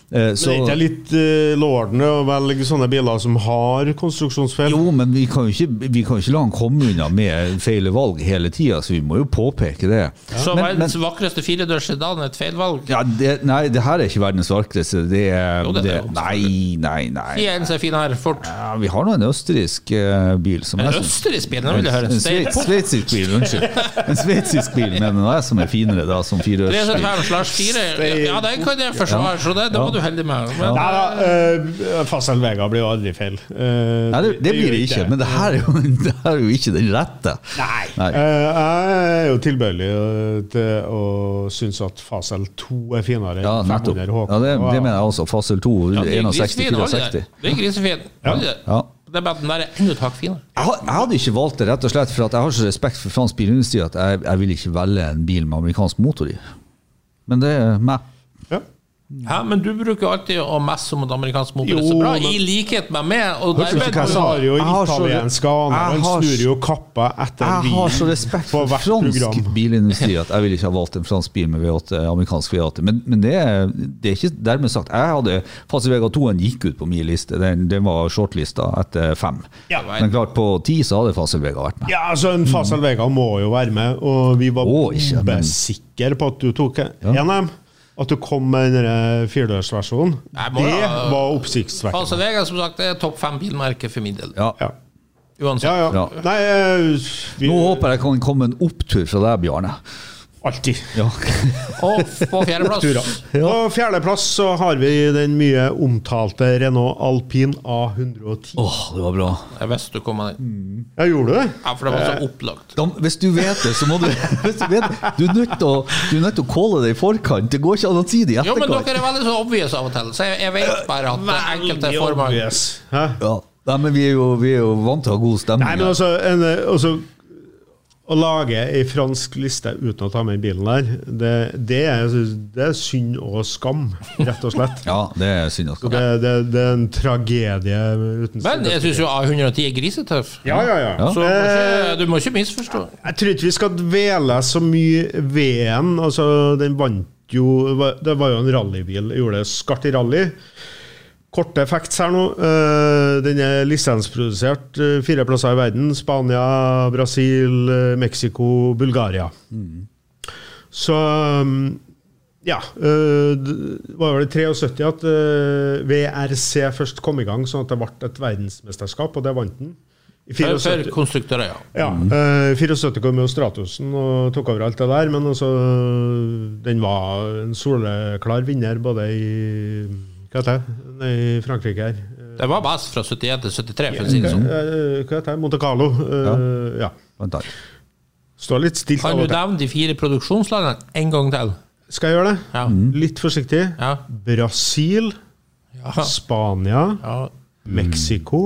Eh, Så det er ikke litt uh, lordende å velge sånne biler som har konstruksjonsfeil? Jo, men vi kan jo ikke, vi kan ikke la han komme unna med feil valg hele tida, så vi må jo påpeke det. Så Men- verdens vakreste firedørs sedan er et feilvalg. Ja, det, nei, det her er ikke verdens vakreste. Det er, Jo, det er det, det. Nei, nei, nei. Si en som er fin her, fort. Ja, vi har nå en østerriksk uh, bil som En østerriksk bil, den vil jeg høre. En sveitsisk bil, unnskyld. En sveitsisk bil, men jeg, er som er finere da, som firehjulsbil. 375 slash 4. Ja, den kan jeg forsvare, så det, det må du heldig med. Men, Nei da, uh, Facel Vega blir jo aldri feil. Eh, Nei, det, det blir det ikke, men det her er jo, det her er jo ikke den rette. Nei. Nei. Eh, jeg er jo tilbøyelig eh, til å synes at Fasel 2 er finere Ja, enn nettopp. 500 HK. Ja, det, det mener jeg også. Fasel 2, ja, det er grisefin, alle 61-64. Det er grisefin. alle der. Ja. Det er bare at den der er enda et hakk finere. Jeg, jeg hadde ikke valgt det rett og slett for at jeg har så respekt for fransk bilindustri at jeg, jeg vil ikke velge en bil med amerikansk motor i. Men det er meg. Ja. Ja, men du bruker alltid å messe mot amerikansk mobil er så bra, men- I likhet med meg. Og Hørte du hva jeg sa? jo- har jo Jeg har så- italiensk aner. Han har snur jo kappa etter Jeg har så respekt for fransk bilindustri at jeg ville ikke ha valgt en fransk bil med V8, amerikansk V8. Men, men det, er, det er ikke dermed sagt. Jeg hadde Fase Vega 2 gikk ut på min liste. Den, den var shortlista etter fem. Ja. Men klart på ti så hadde Fasel Vega vært med. Ja, altså En Facel Vega må jo være med, og vi var oh, ikke, men- bombesikre på at du tok en av dem. At du kom med den der firedørsversjonen. Det da- var oppsiktsvekkende. Vega som sagt, det er topp fem bilmerke for min del. Ja. Ja. Uansett. Ja, ja. Ja. Nei, eh, vi, Nå håper jeg kan komme en opptur fra deg, Bjarne. Alltid. Ja. Og på fjerdeplass ja. På fjerdeplass så har vi den mye omtalte Renault Alpine A110. Åh, det var bra. Jeg visste du kom med den. Ja, gjorde du det? Ja, for det var så opplagt. Da, hvis du vet det, så må du hvis du, vet, du er nødt til å Du nødt til å calle det i forkant. Det går ikke an å si det i Jo, men dere er veldig så obvious av og til, så jeg, jeg vet bare at det er enkelte former. Ja. Nei, men vi er, jo, vi er jo vant til å ha god stemning. Nei, men altså, en, eh, altså Å lage ei fransk liste uten å ta med bilen der, det, det, er, det er synd og skam, rett og slett. Ja, det er synd. og Det, det, det er en tragedie uten Men jeg syns jo A110 er grisetøff. Ja, ja, ja. Så du må Eh, ikke, du må ikke misforstå. Jeg tror ikke vi skal dvele så mye ved den. Altså, den vant jo Det var jo en rallybil. Gjorde det skarpt i rally. Korte facts her nå. Eh, Den er lisensprodusert eh, fire plasser i verden. Spania, Brasil, eh, Mexico, Bulgaria. Så um, ja. Det var vel i 73 at VRC først kom i gang, sånn at det ble et verdensmesterskap, og det vant den. I 74. konstruktører, ja. Ja, eh, 74 kom jo Stratosen og tok over alt det der, men altså Den var en soleklar vinner både i Hva heter det? I Frankrike her. Det var best fra 71 til 73, for å si det sånn. Eh, Hva heter det? Monte Carlo. Eh, ja. Vent. Står litt stilt Kan du nevne de fire produksjonslandene en gang til? Skal jeg gjøre det? Ja. Litt forsiktig. Ja. Brasil, ja. Spania, ja. Mexico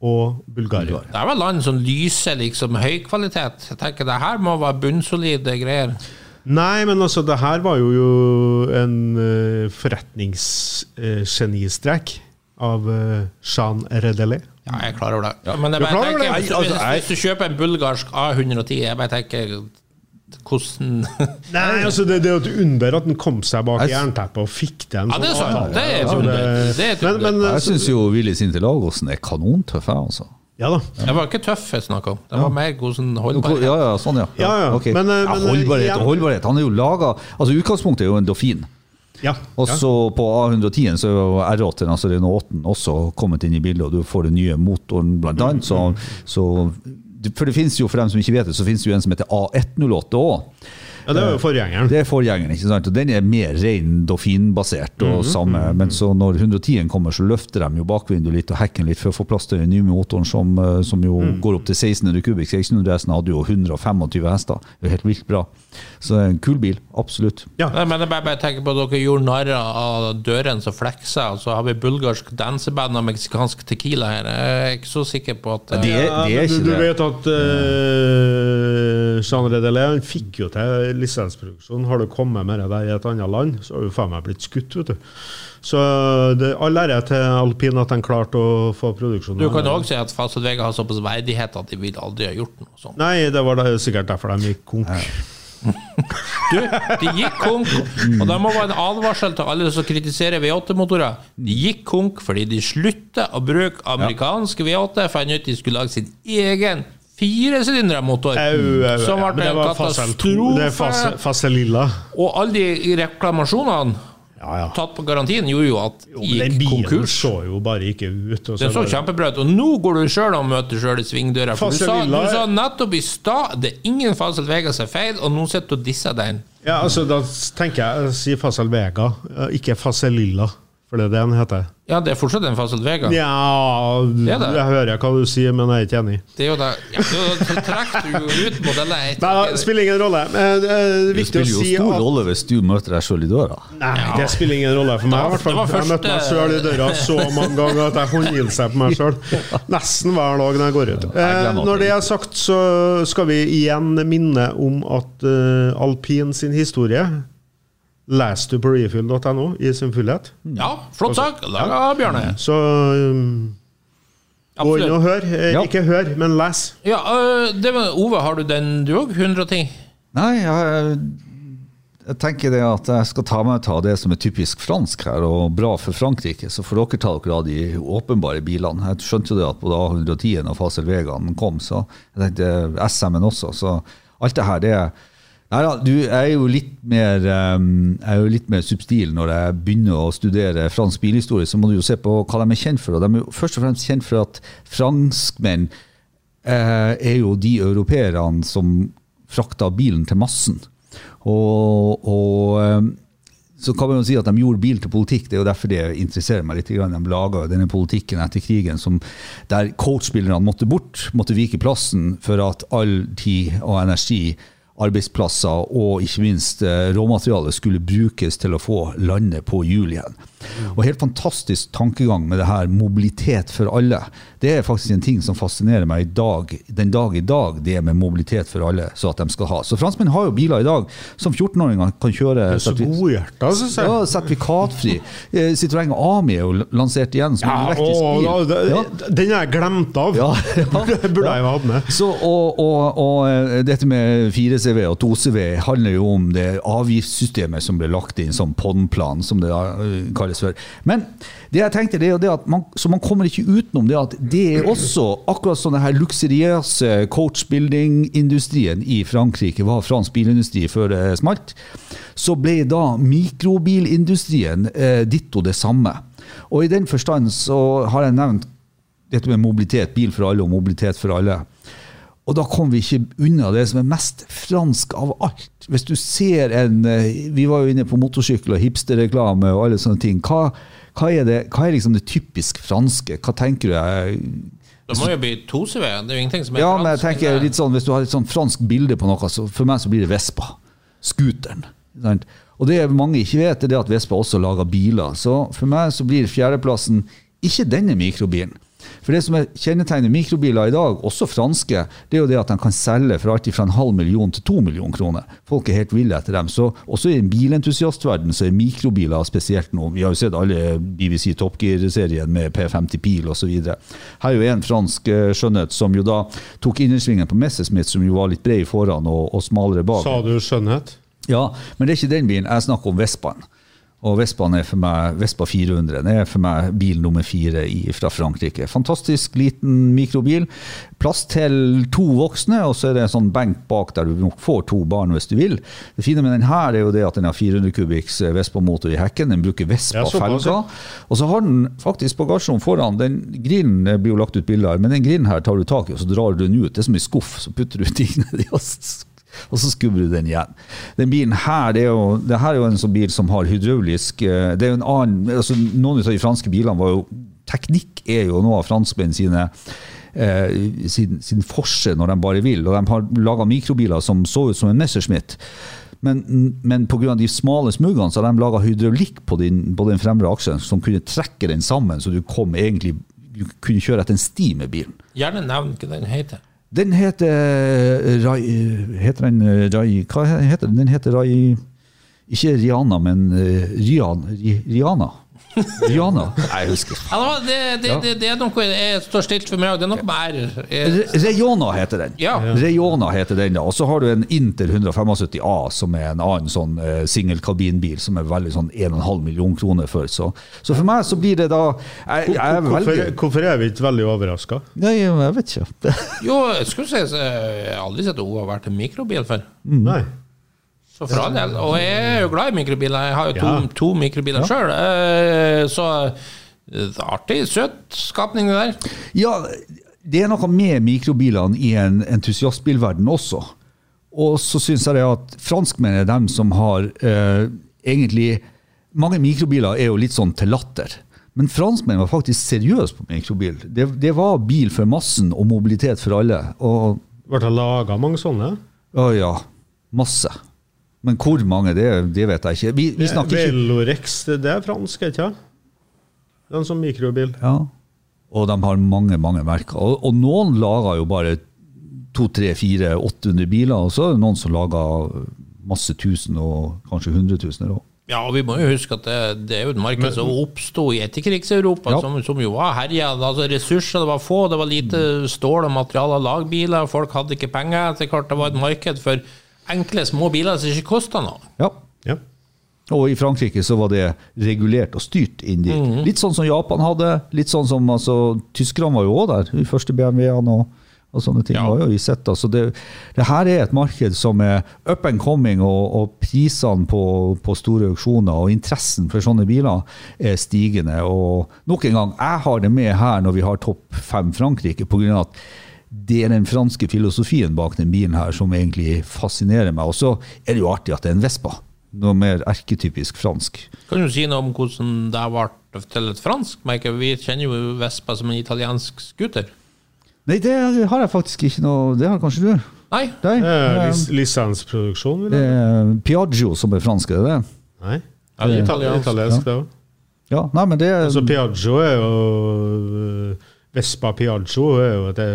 og Bulgaria. Det er vel land som lyser liksom høy kvalitet. Jeg tenker det her må være bunnsolide greier. Nei, men altså, det her var jo, jo en uh, forretningsgenistrek av uh, Jean Redelé. Ja, jeg er klar over det. Men jeg er bare over tenker, det? hvis, Altså, jeg- hvis du kjøper en bulgarsk A110, jeg bare tenker hvordan Nei, altså det, det er jo et under at han kom seg bak Jeg- jernteppet og fikk den. en Ja, det er sånn sant. Det er et under. Det er et men, men, Jeg syns jo Willy Sinterlagosen er kanontøff, jeg, altså. Ja da. Det var ikke tøff jeg snakka om. Det var mer hvordan Ja, holdbarhet. ja, sånn, ja. Ja, ja. okay. Men, eh, ja, men, eh, holdbarhet og holdbarhet. Han er jo laga Altså, utgangspunktet er jo en dofin Ja. Og så på A110 så er jo R8, altså Renault 8, også kommet inn i bildet, og du får den nye motoren blant annet. Så, så, for det finnes jo, for dem som ikke vet det, så finnes det jo en som heter A108 òg. Ja, det er jo forgjengeren. Det er forgjengeren, ikke sant? og den er mer ren Dauphin-basert. og Mhm, samme, Men så når 110-en kommer, så løfter de jo bakvinduet litt og hekken litt for å få plass til den nye motoren, som, eh, som jo mm. går opp til 1600 kubikk. 1600-hesten hadde jo 125 hester. Det er helt vilt bra. Så det er en kul bil, absolutt. Ja. Nei, Men jeg bare, bare tenker på at dere gjorde narr av døren som flekser, og så har vi bulgarsk danseband og meksikansk tequila her. Jeg er ikke så sikker på at Det er, Ja, det er men du, du vet at uh, Jean Redelé fikk jo til lisensproduksjon. Har du kommet med det der i et annet land, så har du faen meg blitt skutt. vet du. Så det, all ære til alpin at de klarte å få produksjonen. Du kan òg si at Fast Vega har såpass verdighet at de vil aldri ha gjort noe sånt. Nei, det var da sikkert derfor de gikk konk. Du, de gikk konk, og det må være en advarsel til alle som kritiserer V8-motorer. De gikk konk fordi de slutta å bruke amerikanske V8, fant ut de skulle lage sin egen firesylindra motor. Au, au, Som ble det en katastrofe. Det Fase- katastrofe. Og alle de reklamasjonene Ja, ja. tatt på garantien gjorde jo at Jo, den gikk bilen konkurs. så jo bare ikke ut. Den så bare- kjempebra ut, og nå går du sjøl og møter sjøl i svingdøra. For du sa, du sa nettopp i stad det er ingen Fasel Vega som er feil, og nå sitter du og disser den. Ja, altså Da tenker jeg å si Fasel Vega, ikke Fasel Faselilla, for det er det den heter. Ja, det er fortsatt en Fasol Vega. Ja, Det det. jeg hører hva du sier, men jeg er ikke enig. Det er jo det. Ja, da trekker du jo ut modeller Nei, det spiller ingen rolle. Men det er Det viktig å spiller jo si stor at rolle hvis du møter deg sjøl i døra. Nei, det spiller ingen rolle for meg. i hvert fall. Det var Jeg har møtt meg første- sjøl i døra så mange ganger at jeg håndhilser på meg sjøl. Nesten hver dag når jeg går ut. Jeg når det er sagt, så skal vi igjen minne om at uh, alpin sin historie leser du på refuel.no i sin fullhet. Ja, flott sak. Laga ja. Bjarne. Så um, gå inn og hør. Eh, Ja. Ikke hør, men les. Ja, øh, det var, Ove, har du den du òg? 110? Nei, jeg, jeg tenker det at jeg skal ta meg ta det som er typisk fransk her, og bra for Frankrike. Så får dere ta dere av de åpenbare bilene. Jeg skjønte jo det at både A110 og Fasel Vegaen kom, så jeg tenkte SM-en også. Så alt det her, det er Nei da, du jeg er jo litt mer um, jeg er jo litt mer substil når jeg begynner å studere fransk bilhistorie. Så må du jo se på hva de er kjent for. Og de er jo først og fremst kjent for at franskmenn eh, er jo de europeerne som frakta bilen til massen. Og, og eh, så kan man jo si at de gjorde bil til politikk. Det er jo derfor det interesserer meg litt. De laga denne politikken etter krigen som, der coachspillerne måtte bort, måtte vike plassen for at all tid og energi arbeidsplasser og ikke minst råmaterialet skulle brukes til å få landet på hjul igjen. Og Helt fantastisk tankegang med det her mobilitet for alle. Det er faktisk en ting som fascinerer meg i dag, den dag i dag, det med mobilitet for alle. så at de skal ha. Så Franskmenn har jo biler i dag som 14-åringer kan kjøre. Så god godhjerta, syns jeg. ja, sertifikatfri. Eh, Citroën Ami er jo lansert igjen som Ja, elektrisk bil. Ja. Den har jeg glemt av. Ja, ja. Burde jeg jo hatt med. Så, og, og, og eh, dette med 4CV og 2CV handler jo om det avgiftssystemet som ble lagt inn som PON-plan, som det da, kalles for. Men det jeg tenkte, det er det at man, så man kommer ikke utenom det at det er også akkurat sånn her luksuriøse coachbuilding-industrien i Frankrike var fransk bilindustri før det smalt. Så ble da mikrobilindustrien eh, ditto det samme. Og i den forstand så har jeg nevnt dette med mobilitet, bil for alle og mobilitet for alle. Og da kommer vi ikke unna det som er mest fransk av alt. Hvis du ser en eh, Vi var jo inne på motorsykkel og hipsterreklame og alle sånne ting. Hva, hva er, det, hva er liksom det typisk franske? Hva tenker du? Det må jo bli 2CV. Det er jo ingenting som er Ja, men jeg tenker det- litt sånn, Hvis du har et sånn fransk bilde på noe, så for meg så blir det Vespa. Scooteren. sant? Og det mange ikke vet, er det at Vespa også lager biler. Så for meg så blir fjerdeplassen ikke denne mikrobilen. For det som er kjennetegner mikrobiler i dag, også franske, det er jo det at de kan selge for alt fra en halv million til to million kroner. Folk er helt ville etter dem. Så også i en bilentusiastverden så er mikrobiler spesielt nå. Vi har jo sett alle BBC Top Gear-serien med P50 Pil osv. Her er jo en fransk eh, skjønnhet som jo da tok innersvingen på Messerschmitt, som jo var litt bred foran og, og smalere bak. Sa du skjønnhet? Ja, men det er ikke den bilen. Jeg snakker om Vespaen. Og Vespaen er for meg, Vespa 400 det er for meg bil nummer fire fra Frankrike. Fantastisk liten mikrobil. Plass til to voksne, og så er det en sånn benk bak der du nok får to barn hvis du vil. Det fine med den her er jo det at den har 400 kubikks Vespa-motor i hekken. Den bruker Vespa-felger. Og så har den faktisk bagasjerom foran. Den grillen blir jo lagt ut bilder av, men den grillen her tar du tak i, og så drar du den ut. Det er som en skuff, så putter du ting nedi. Og så skubber du den igjen. Den bilen her, er jo, det her er jo en sånn bil som har hydraulisk eh, det er jo en annen, altså Noen av de franske bilene var jo Teknikk er jo noe av franskmenn sine eh, sin, sin forse når de bare vil. Og de har laga mikrobiler som så ut som en Messerschmitt. Men, men pga. de smale smugene så har de laga hydraulikk på, din, på den fremre aksjen som kunne trekke den sammen, så du kom egentlig du kunne kjøre etter en sti med bilen. Gjerne nevn hva den heter. Den heter Rai Heter den eh, Rai Hva heter den? Den heter Rai Ikke Rihanna, men eh, Rian, Riana. Diana? Nei, jeg husker Ja, det, det, det, det, er noe jeg står stilt for meg, det er noe med R. Eh, Rejona heter den. Ja. Rejona heter den da. Og så har du en Inter 175A, som er en annen sånn uh, singelkabinbil, som er veldig sånn 1,5 million kroner for. Så, så for meg så blir det da Jeg, jeg Hvorfor, hvorfor er vi ikke veldig overraska? Nei, jeg vet ikke. Jo, jeg skulle si jeg har aldri sett at hun har vært en mikrobil før. Nei. Så for all del. Og jeg er jo glad i mikrobiler. Jeg har jo to, Ja. to mikrobiler sjøl. Eh, så eh, det er artig, søt skapning, det der. Ja, det er noe med mikrobilene i en entusiastbilverden også. Og så syns jeg det at franskmenn er dem som har eh, egentlig Mange mikrobiler er jo litt sånn til latter. Men franskmenn var faktisk seriøse på mikrobil. Det, det var bil for massen og mobilitet for alle. Og Ble det laga mange sånne? å ja, masse. Men hvor mange, det, det vet jeg ikke. Vi, vi snakker ikke Velorex, det er fransk, ikke sant? Det er en sånn mikrobil. Ja. Og de har mange, mange merker. Og, og noen lager jo bare 200-400-800 biler, og så er det noen som lager masse tusen og kanskje hundretusener òg. Ja, og vi må jo huske at det, det er jo et marked som oppsto i etterkrigs-Europa, Ja. som, som jo var herja. Altså, ressurser det var få, det var lite stål og materiale å lage biler, folk hadde ikke penger. Det klart det var et marked for enkle, små biler som ikke koster noe. Ja. Ja. Og i Frankrike så var det regulert og styrt inn dit. Litt sånn som Japan hadde. Litt sånn som altså, Tyskerne var jo òg der. De første BMW-ene og, og sånne ting. Ja. var jo vi sett. da. Så det, det her er et marked som er up and coming, og, og prisene på, på store auksjoner og interessen for sånne biler er stigende. Og nok en gang, jeg har det med her når vi har topp fem Frankrike, pga. at det er den franske filosofien bak den bilen her som egentlig fascinerer meg. Og så er det jo artig at det er en Vespa. Noe mer erketypisk fransk. Kan du si noe om hvordan det ble til et fransk merke? Vi kjenner jo Vespa som en italiensk scooter. Nei, det har jeg faktisk ikke noe Det har kanskje du? Nei, Nei. Det er eh, lis lisensproduksjon, vil jeg Piaggio som er fransk, er det det? Nei. Ja, det er Italiensk, italiensk. italiensk det òg. Ja, nei, men det er Altså, Piaggio er jo øh, Vespa Piaggio er jo det,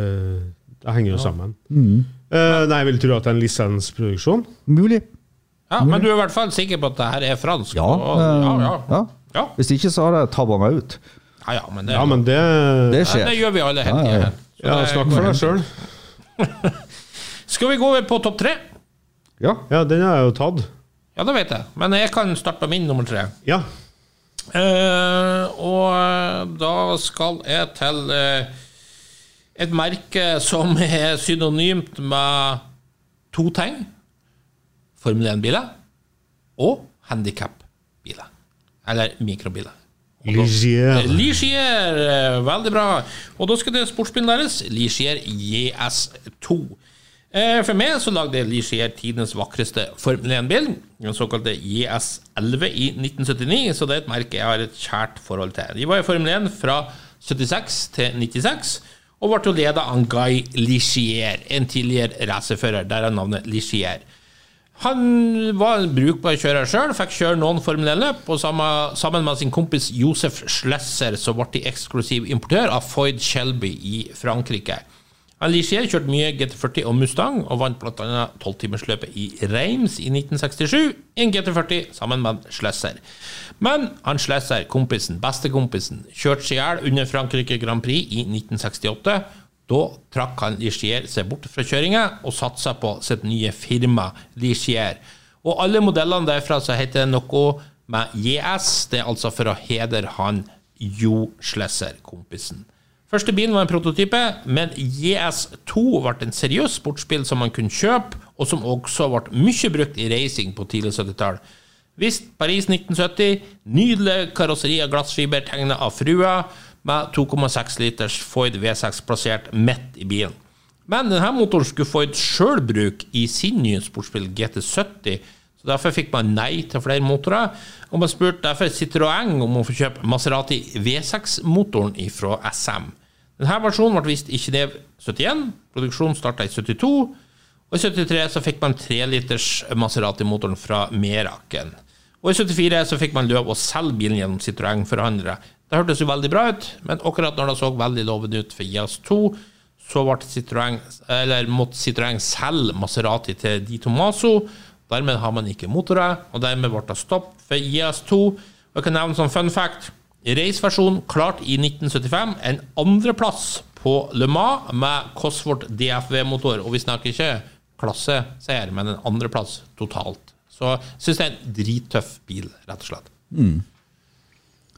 det henger jo sammen. Eh, nei, jeg vil tro at det er en lisensproduksjon. mulig. ja, men du er i hvert fall sikker på at det her er fransk? Ja, og, ja, ja. eh, ja. Ja. Hvis ikke så har jeg tabba meg ut. ja, ja, men det, Ja, men det Det ja, skjer. det gjør vi alle hele Ja, ja, tida ja. Ja, snakk for deg sjøl. Skal vi gå over på topp tre? Ja. Ja, den har jeg jo tatt. Ja, det vet jeg. Men jeg kan starte på min nummer tre. Ja. Eh, og da skal jeg til eh, et merke som er synonymt med to ting. Formel 1-biler og handikap-biler. Eller mikrobiler. Ligier. Ligier, eh, veldig bra. Og da skal det sportsbilen deres, Ligier JS2. Eh, For meg så lagde Ligier tidenes vakreste Formel 1-bil, den såkalte JS11 i 1979, så det er et merke jeg har et kjært forhold til. De var i Formel 1 fra 76 til 96, og ble jo ledet av Guy Ligier, en tidligere racerfører, der er navnet Ligier. Han var en brukbar kjører sjøl, fikk kjøre noen Formel 1-løp, og sammen med sin kompis Josef Schlesser så ble de eksklusiv importør av Foyd Shelby i Frankrike. Alicia kjørte mye GT40 og Mustang, og vant bl.a. 12-timersløpet i Reims i 1967, en GT40 sammen med Schlesser. Men han Schlesser, kompisen, bestekompisen, kjørte seg i hjel under Frankrike Grand Prix i 1968. Da trakk han Ligier seg bort fra kjøringa og satsa på sitt nye firma Ligier. Og alle modellene derfra så heter det noe med JS, det er altså for å hedre han Jo Schlesser, kompisen. Første bilen var en prototype, men JS2 ble en seriøs sportsbil som man kunne kjøpe, og som også ble mye brukt i racing på tidlig 70-tall. Visst, Paris 1970, nydelig karosseri av glassfiber tegnet av frua, med 2,6 liters Foyd V6 plassert midt i bilen. Men denne motoren skulle Foyd sjøl bruke i sin nye sportsbil GT70, så derfor fikk man nei til flere motorer. Og man spurte derfor Citroën om å få kjøpe Maserati V6-motoren fra SM. Denne versjonen ble vist i Kinev 71, produksjonen starta i 72, og i 73 så fikk man 3 liters Maserati-motoren fra Meraken. Og i 74 så fikk man lov å selge bilen gjennom Citroën-forhandlere. Det hørtes jo veldig bra ut, men akkurat når det så veldig lovende ut for IAS2, så ble Citroën, måtte Citroën selge Maserati til Di Tomaso. Dermed har man ikke motorer, og dermed ble det stopp for IAS2. Og jeg kan nevne som fun fact Raceversjon klart i 1975. En andreplass på Le Mans med Cosworth DFV-motor. Og vi snakker ikke klasseseier, men en andreplass totalt. Så jeg syns det er en drittøff bil, rett og slett.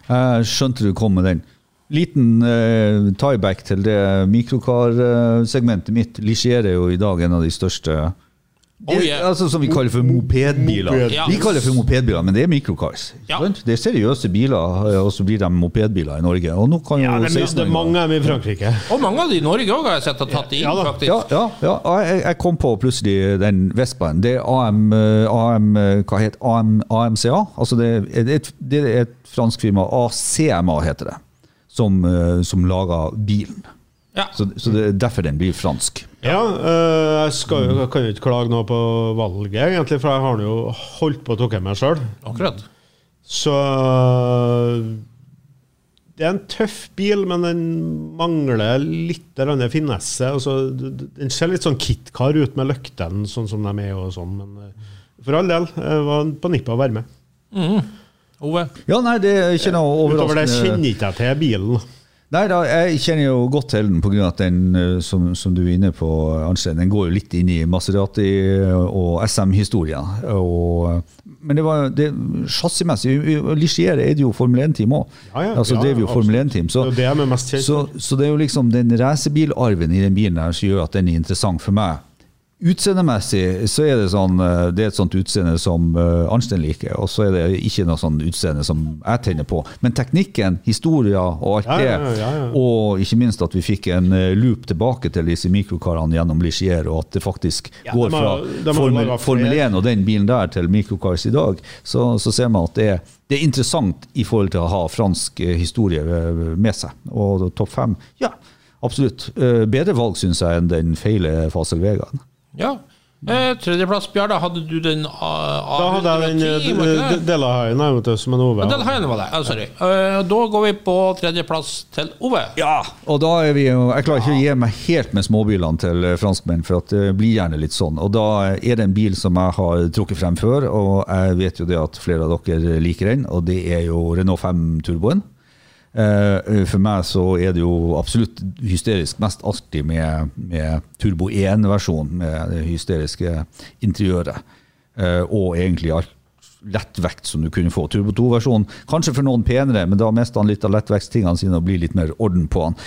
Jeg skjønte du kom med den. Liten eh, tieback til det mikrokarsegmentet mitt. Ligier er jo i dag en av de største Oh, yeah. altså Som vi kaller for mopedbiler. Moped. Ja. Vi kaller for mopedbiler, men det er microcars. Ja. Det er seriøse biler, og så blir de mopedbiler i Norge. Og nå kan jo Ja, det, er, det er mange av dem i Frankrike. Og mange av dem i Norge òg har jeg sett har tatt inn, Ja da. faktisk. Ja, ja, ja. Jeg, jeg kom på plutselig den Vespaen. Det er AM, eh, AM eh, Hva heter AM, AMCA? Altså det, er et, det er et fransk firma, ACMA heter det, som, eh, som lager bilen. Ja. Så, så det er derfor den blir fransk. Ja, øh, jeg, skal, jeg kan jo ikke klage noe på valget, egentlig, for jeg har jo holdt på å ta meg sjøl. Akkurat. Så Det er en tøff bil, men den mangler litt finesse. Altså, den ser litt sånn KitKar ut med lyktene sånn som de er og sånn. Men øh, for all del, jeg var på nippet å være med. Ove? Ja, nei, det er ikke noe overraskende. Utover det kjenner ikke jeg til bilen. Nei da, jeg kjenner jo godt til den pga. at den, eh, som, som du er inne på, Arnstein, den går jo litt inn i Maserati- og SM-historien. Men det var det chassimessig Ligier er det jo Formel 1-team òg. Ja, ja, altså, ja, det er jo Formel 1-team. Så, så, så det er jo liksom den racerbilarven i den bilen her som gjør at den er interessant for meg. Utseendemessig så er det sånn eh, Det er et sånt utseende som uh, Arnstein liker, og så er det ikke noe sånn utseende som jeg tenner på. Men teknikken, historia og alt det, ja, ja, ja. og ikke minst at vi fikk en eh, loop tilbake til disse mikrokarene gjennom Ligier, og at det faktisk går fra de Formel. Formel 1 og den bilen der til mikrokars i dag, så, så ser man at det er, det er interessant i forhold til å ha fransk eh, historie eh, med seg. Og topp fem, ja, absolutt. Eh, Bedre valg, syns jeg, enn den feile Fasel Vegaen. Ja. Eh, tredjeplass, Bjarne. Hadde du den A- Da hadde jeg den A110, var? Delahaien vet du, som en Ove. Ja, var det. Ja, sorry. Eh, da går vi på tredjeplass til Ove. Ja, og da er vi jo Jeg klarer ikke å gi meg helt med småbilene til eh, franskmenn, for at det blir gjerne litt sånn. Og da er det en bil som jeg har trukket frem før, og jeg vet jo det at flere av dere liker den, og det er jo Renault 5 Turboen. Eh, For meg så er det jo absolutt hysterisk mest alltid med, med Turbo 1-versjonen, med det hysteriske interiøret. Eh, Og egentlig alt lettvekt som du kunne få. Turbo 2-versjonen kanskje for noen penere, men da mister han litt av lettvektstingene sine og blir litt mer orden på han.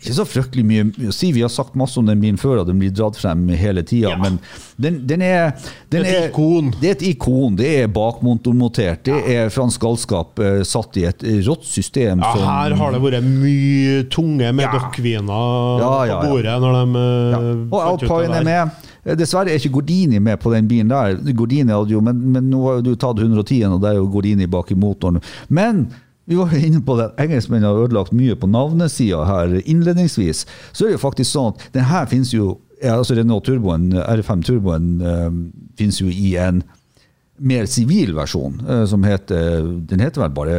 Ikke så fryktelig mye å si. Vi har sagt masse om den bilen før, og den blir dratt frem hele tida, Ja. men den, den er den et er- ikon. Det er et ikon. Det er bakmotormontert. Det er fransk galskap uh, satt i et rått system Ja, som her har det vært mye tunge med Ja, ja, ja. på bordet når de uh, ja. Og Alpine er med. Eh, Dessverre er ikke Gordini med på den bilen der. Gordini hadde jo, men, men nå har du tatt 110-en, og det er jo Gordini bak i motoren. Men vi var inne på det, engelskmennene har ødelagt mye på navnesida her innledningsvis. Så er det jo faktisk sånn at den her finnes jo ja, altså Renault Turboen, R5 Turboen uh, finnes jo i en mer sivil versjon, eh, som heter Den heter vel bare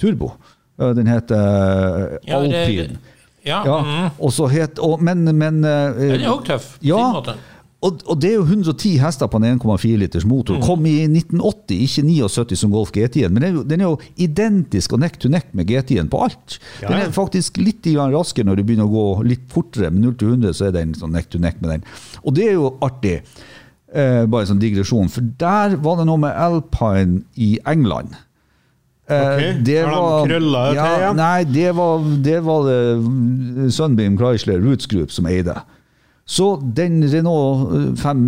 Turbo. Den heter ja, Ja, det- Alpine. Ja. Ja, Mm. og så het, og, men, men eh, Den er òg tøff. på Ja, sin måte. Og, og det er jo 110 hester på en 1,4 liters motor. Kom i 1980, ikke 79 som Golf GT-en. Men den er, jo, den er jo identisk og neck to neck med GT-en på alt. Ja. Den er faktisk litt raskere når du begynner å gå litt fortere. Med 0 til 100 så er den sånn neck to neck med den. Og det er jo artig. Eh, bare sånn digresjon. For der var det noe med Alpine i England. Okay. Det har de krøller til igjen? Nei, det var det, var det Sunbeam Chrysler Roots Group som eide. Så den Renault eh, 5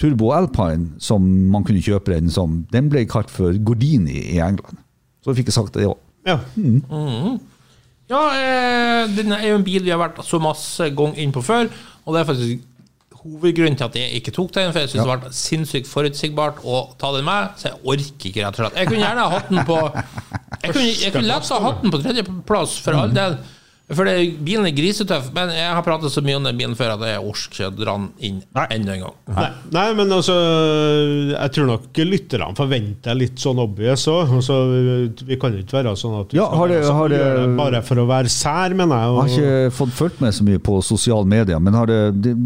Turbo Alpine som man kunne kjøpe den som, den ble kalt for Gordini i England. Så fikk jeg sagt det òg. Ja. Ja, eh, den er jo en bil vi har vært så masse ganger inn på før, og det er faktisk hovedgrunnen til at jeg ikke tok den, for jeg syns det ble sinnssykt forutsigbart å ta den med, så jeg orker ikke, rett og slett. Jeg kunne gjerne ha hatt den på Jeg kunne, jeg kunne lett ha hatt den på tredjeplass, for all del. For det, bilen er grisetøff, men jeg har pratet så mye om den bilen før at jeg orker ikke å dra den inn enda en gang. Nei, nei, men altså Jeg tror nok lytterne forventer litt sånn obvious òg. Altså, vi kan jo ikke være sånn at vi Ja, har det- være har det- bare for å være sær, mener jeg. Jeg har ikke fått fulgt med så mye på sosiale medier, men har det, det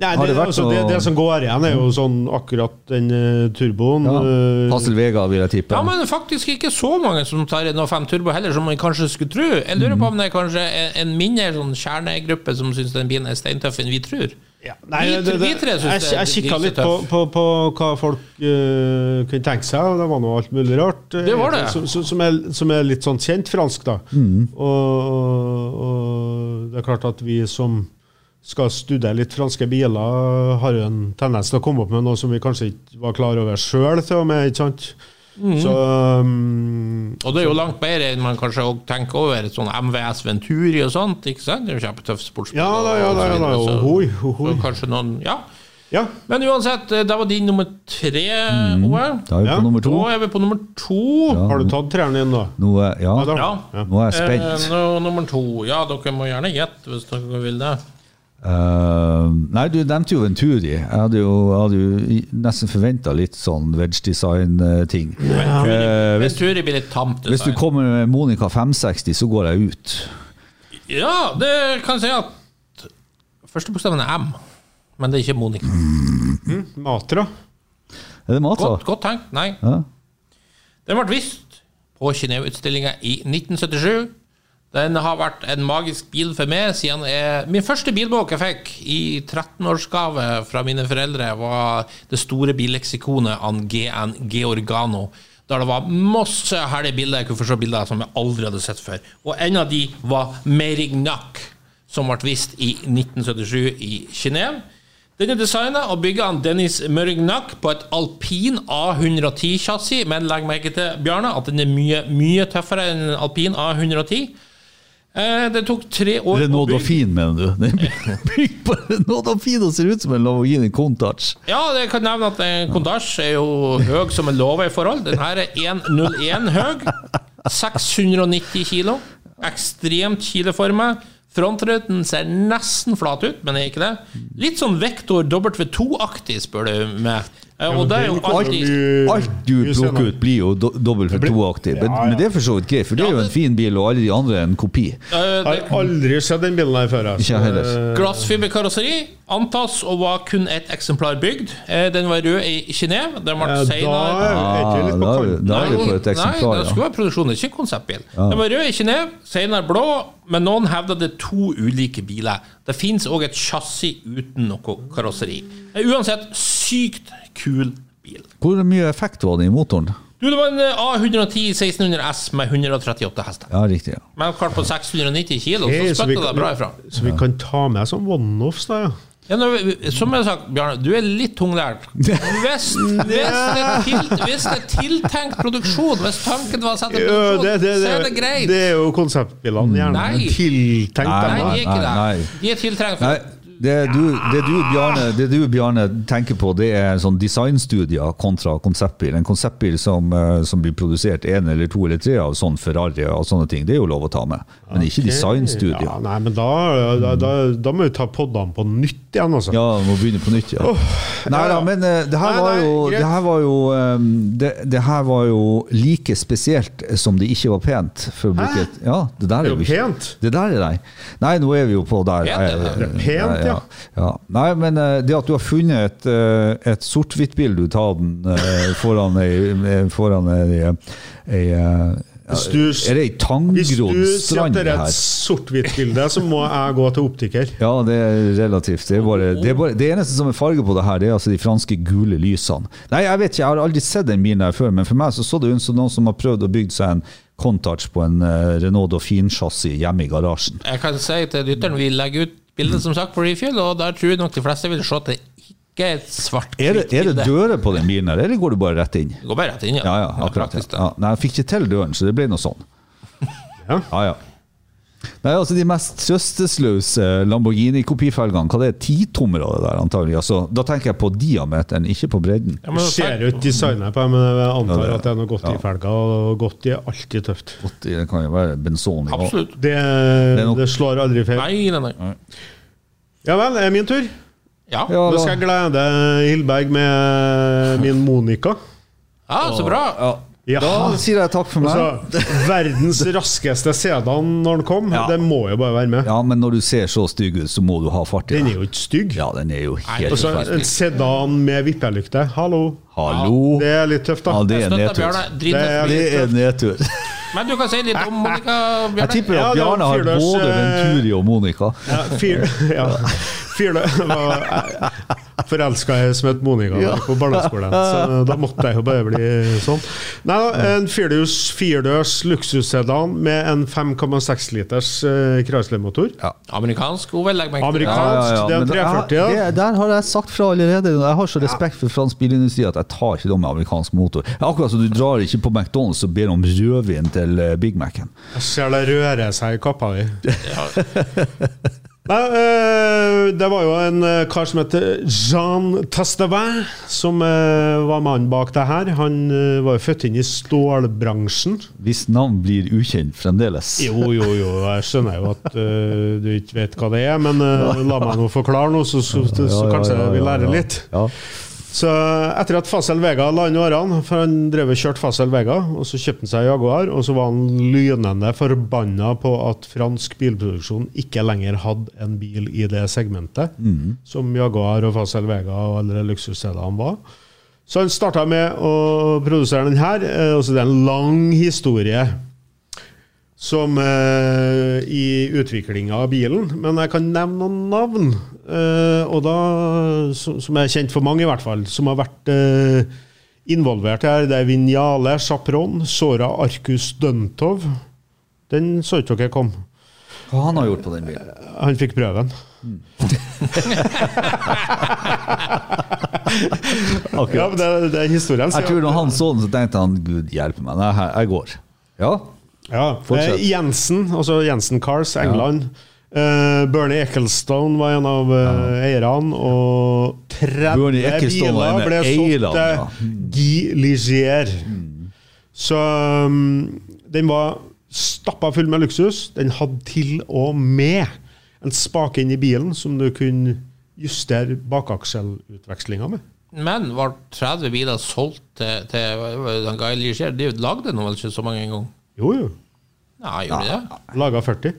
Nei, det, det vært altså, det, noe- det som går igjen, er jo sånn akkurat den uh, turboen. Ja. eh, Hassel Vega, vil jeg tippe. Ja, men faktisk ikke så mange som tar en 05 Turbo heller, som man kanskje skulle tro. Jeg lurer på om det er kanskje en- en mindre sånn kjernegruppe som syns den bilen er steintøff enn vi tror. ja, nei, Vi- det, det, vi tre synes jeg, det er jeg kikka litt på, på, på hva folk uh, kunne tenke seg, og det var noe alt mulig rart. Det var det. Som, som, som, er, som er litt sånn kjent fransk, da. Og, og, og det er klart at vi som skal studere litt franske biler, har jo en tendens til å komme opp med noe som vi kanskje ikke var klar over sjøl, til og med. ikke sant? Så um, Og det er jo langt bedre enn man kanskje tenker over et sånn MVS Venturi og sånt. ikke sant? Det er jo kjempetøff sportsbil. Ja da, ja da, ja da. så Ohoi, ohoi. kanskje noen, ja. Ja. Men uansett, da det var din nummer tre, Oe. Da er vi Ja. på nummer to. to. er vi på nummer to. Har du tatt treeren din, da? Nå er, ja, Ja, da. Ja. Ja. nå er jeg Eh, spent. nå, nummer to. Ja, dere må gjerne gjette hvis dere vil det. Eh, nei, du nevnte jo Venturi. Jeg hadde jo, hadde jo nesten forventa litt sånn wedge design-ting. hvis, Venturi blir litt tamt. hvis du kommer med Monica 560, så går jeg ut. Ja, det kan jeg si at Første bokstaven er M, men det er ikke Monica. Matra? Er det Matra? Godt, godt tenkt. Nei. Ja. Den ble vist på Genéve-utstillinga i 1977. Den har vært en magisk bil for meg siden jeg, Min første bilbok jeg fikk i 13-årsgave fra mine foreldre, var det store billeksikonet av GN Georgano. Der det var masse herlige bilder. Jeg kunne få se bilder som jeg aldri hadde sett før. Og en av de var Merignac, som ble vist i 1977 i Genéve. Den er designa og bygga av Dennis Merignac på et alpin A110-chassis, men legg merke til, Bjarne, at den er mye, mye tøffere enn en alpin A110. Eh, det tok tre år å Renault bygge. Dauphine, mener du? Den er bygd på Renault Dauphine og ser ut som en Lamborghini Countach. Ja, det kan nevne at en Countach er jo høy som en låve i forhold. Den her er 101 høy. 690 kilo. Ekstremt kileforma. Frontruten ser nesten flat ut, men er ikke det. Litt sånn Vektor W2-aktig, spør du meg. Og det er jo alltid Alt du plukker ut, blir jo dobbelt for to-aktig. Men, det er for så vidt greit, for det er jo en fin bil, og alle de andre er en kopi. Jeg har aldri sett den bilen her før. heller. eh, Glassfiberkarosseri antas å var kun ett eksemplar bygd. Eh, Den var rød i Genéve. Den ble senere er er Ah, da er- vi på et Nei, eksemplar, det skulle være produksjon, ikke en konseptbil. Den var rød i Genéve, senere blå, men noen hevder det er to ulike biler. Det fins òg et chassis uten noe karosseri. Uansett, sykt kul bil. Hvor mye effekt var det i motoren? Du, Det var en eh, A110 1600 S med 138 hester. Ja, riktig. ja. Men klart på 690 kilo, okay, så vi spytta det bra ifra. Så vi kan ta med sånn one-offs, da, ja. Ja, når, som jeg har sagt, Bjarne, du er litt tunglært. Hvis, hvis, det er det er tiltenkt produksjon, hvis tanken var å sette Ja, produksjon, det, det, så er det det, greit. det er jo konseptbilene gjerne Nei. tiltenkt Nei, dem. Nei, det. nei. De er tiltrengt. Det du, det, du, Bjarne, det du, Bjarne, tenker på, det er sånn designstudier kontra konseptbil. En konseptbil som, eh, som blir produsert én eller to eller tre av sånn Ferrari og sånne ting, det er jo lov å ta med. Men ikke designstudier. Ja, nei, men da, da, da, da må vi ta podene på nytt igjen, altså. Ja, må begynne på nytt, ja. Nei da, men eh, det her var jo, det her var jo eh, det, det her var jo like spesielt som det ikke var pent. For et, ja, det der er jo pent. Det der er det Nei, nå er vi jo på der. Pent, eh, det er pent, ja. Ja. Nei, men eh, det at du har funnet et, eh, et sort-hvitt-bilde Du av den eh, foran ei, foran ei, ei eh, Hvis du- Er det ei tanggrodd du her? Hvis du det er et sort-hvitt-bilde, så må jeg gå til optiker. Ja, det er relativt. Det, er bare, det, er bare, det eneste som er farge på det her, det er altså de franske gule lysene. Nei, jeg vet ikke, jeg har aldri sett den bilen her før, men for meg så så det ut som noen som har prøvd å bygge seg en Contouch på en Renault Dauphine-chassis hjemme i garasjen. Jeg kan si til lytteren vi legger ut bildet som sagt på Refuel, og der tror jeg nok de fleste vil se at det ikke er et svart Er det, er det dører på den bilen her, eller går du bare rett inn? Det går bare rett inn, ja. Ja, ja, akkurat. Ja. Ja, nei, jeg fikk ikke til døren, så det ble noe sånn. Ja. Ja, ja. Nei, altså De mest trøstesløse Lamborghini-kopifelgene, hva det er titommere av det der, antagelig. Altså, da tenker jeg på diameteren, ikke på bredden. Ja, men Det ser ut jo ikke designet på dem, men jeg antar Ja, det- at det er noe godt ja. i felga, og godt i er alltid tøft. Det kan jo være benson i Absolutt. Det, det, nok- det slår aldri feil. Nei, nei, nei. Ja vel, det er min tur. Ja, Ja, Nå da- skal jeg glede Hildberg med min Monica. ja så bra. Ja. Ja. Da sier jeg takk for meg. Altså, verdens raskeste sedan når den kom, Ja. det må jo bare være med. Ja, men når du ser så stygg ut, så må du ha fart i Den Den er jo ikke stygg. Ja, den er jo helt Altså, en sedan med vippelykte, hallo. Hallo! Det er litt tøft, da. Ja, det er nedtur. Det er- Det er nedtur. Men du kan si litt om Monica Jeg tipper at Bjarne har både eh, Venturi og Monica. Ja, fyr, ja. Fyrlø var forelska i som het Monica da, på barneskolen, så da måtte jeg jo bare bli sånn. Nei en firdørs, firdørs luksussedan med en 5,6 liters uh, Chrysler-motor. Ja. Amerikansk OL, Amerikansk, ja, det er en 340, jeg- ja. det, Der har jeg sagt fra allerede. Jeg har så respekt for fransk bilindustri at jeg tar ikke dem med amerikansk motor. Akkurat som du drar ikke på McDonald's og ber om rødvin til eh, Big Mac-en. Jeg ser det rører seg i kappa di. Nei, eh, det var jo en eh, kar som heter Jean Tastevin, som eh, var mannen bak det her. Han var jo født inn i stålbransjen. Hvis navn blir ukjent fremdeles. Jo, jo, jo, jeg skjønner jo at eh, du ikke vet hva det er, men eh, la meg nå forklare noe, så, så, så, så kanskje vi lærer litt. Ja. Så etter at Fasel Vega la inn årene, for han drev og kjørte Fasel Vega, og så kjøpte han seg Jaguar, og så var han lynende forbanna på at fransk bilproduksjon ikke lenger hadde en bil i det segmentet som Jaguar og Fasel Vega og alle luksusstedene var. Så han starta med å produsere den her, eh, og så det er en lang historie som eh, i utviklinga av bilen. Men jeg kan nevne noen navn, eh, og da, som, som er kjent for mange, i hvert fall, som har vært eh, involvert her. Det er Vinjale Chapron, Sora Arcus Duntov. Den så ikke dere kom. Hva han har gjort på den bilen? Han fikk prøven. Ja, men det, det er historien. Jeg tror når han så den, så tenkte han Gud hjelpe meg, jeg går. Ja. Ja, Fortsett. eh, Jensen, altså Jensen Cars, England. Eh, Bernie Ecclestone var en av uh, eierne, og 30 Bernie Ecclestone var en biler ble solgt til ja. Guy Ligier. Så um, den var stappa full med luksus. Den hadde til og med en spake inn i bilen som du kunne justere bakakselutvekslinga med. Men var 30 biler solgt til, til Guy Ligier? De lagde nå vel ikke så mange engang? Jo, jo. Nei, gjorde de det? Laga 40.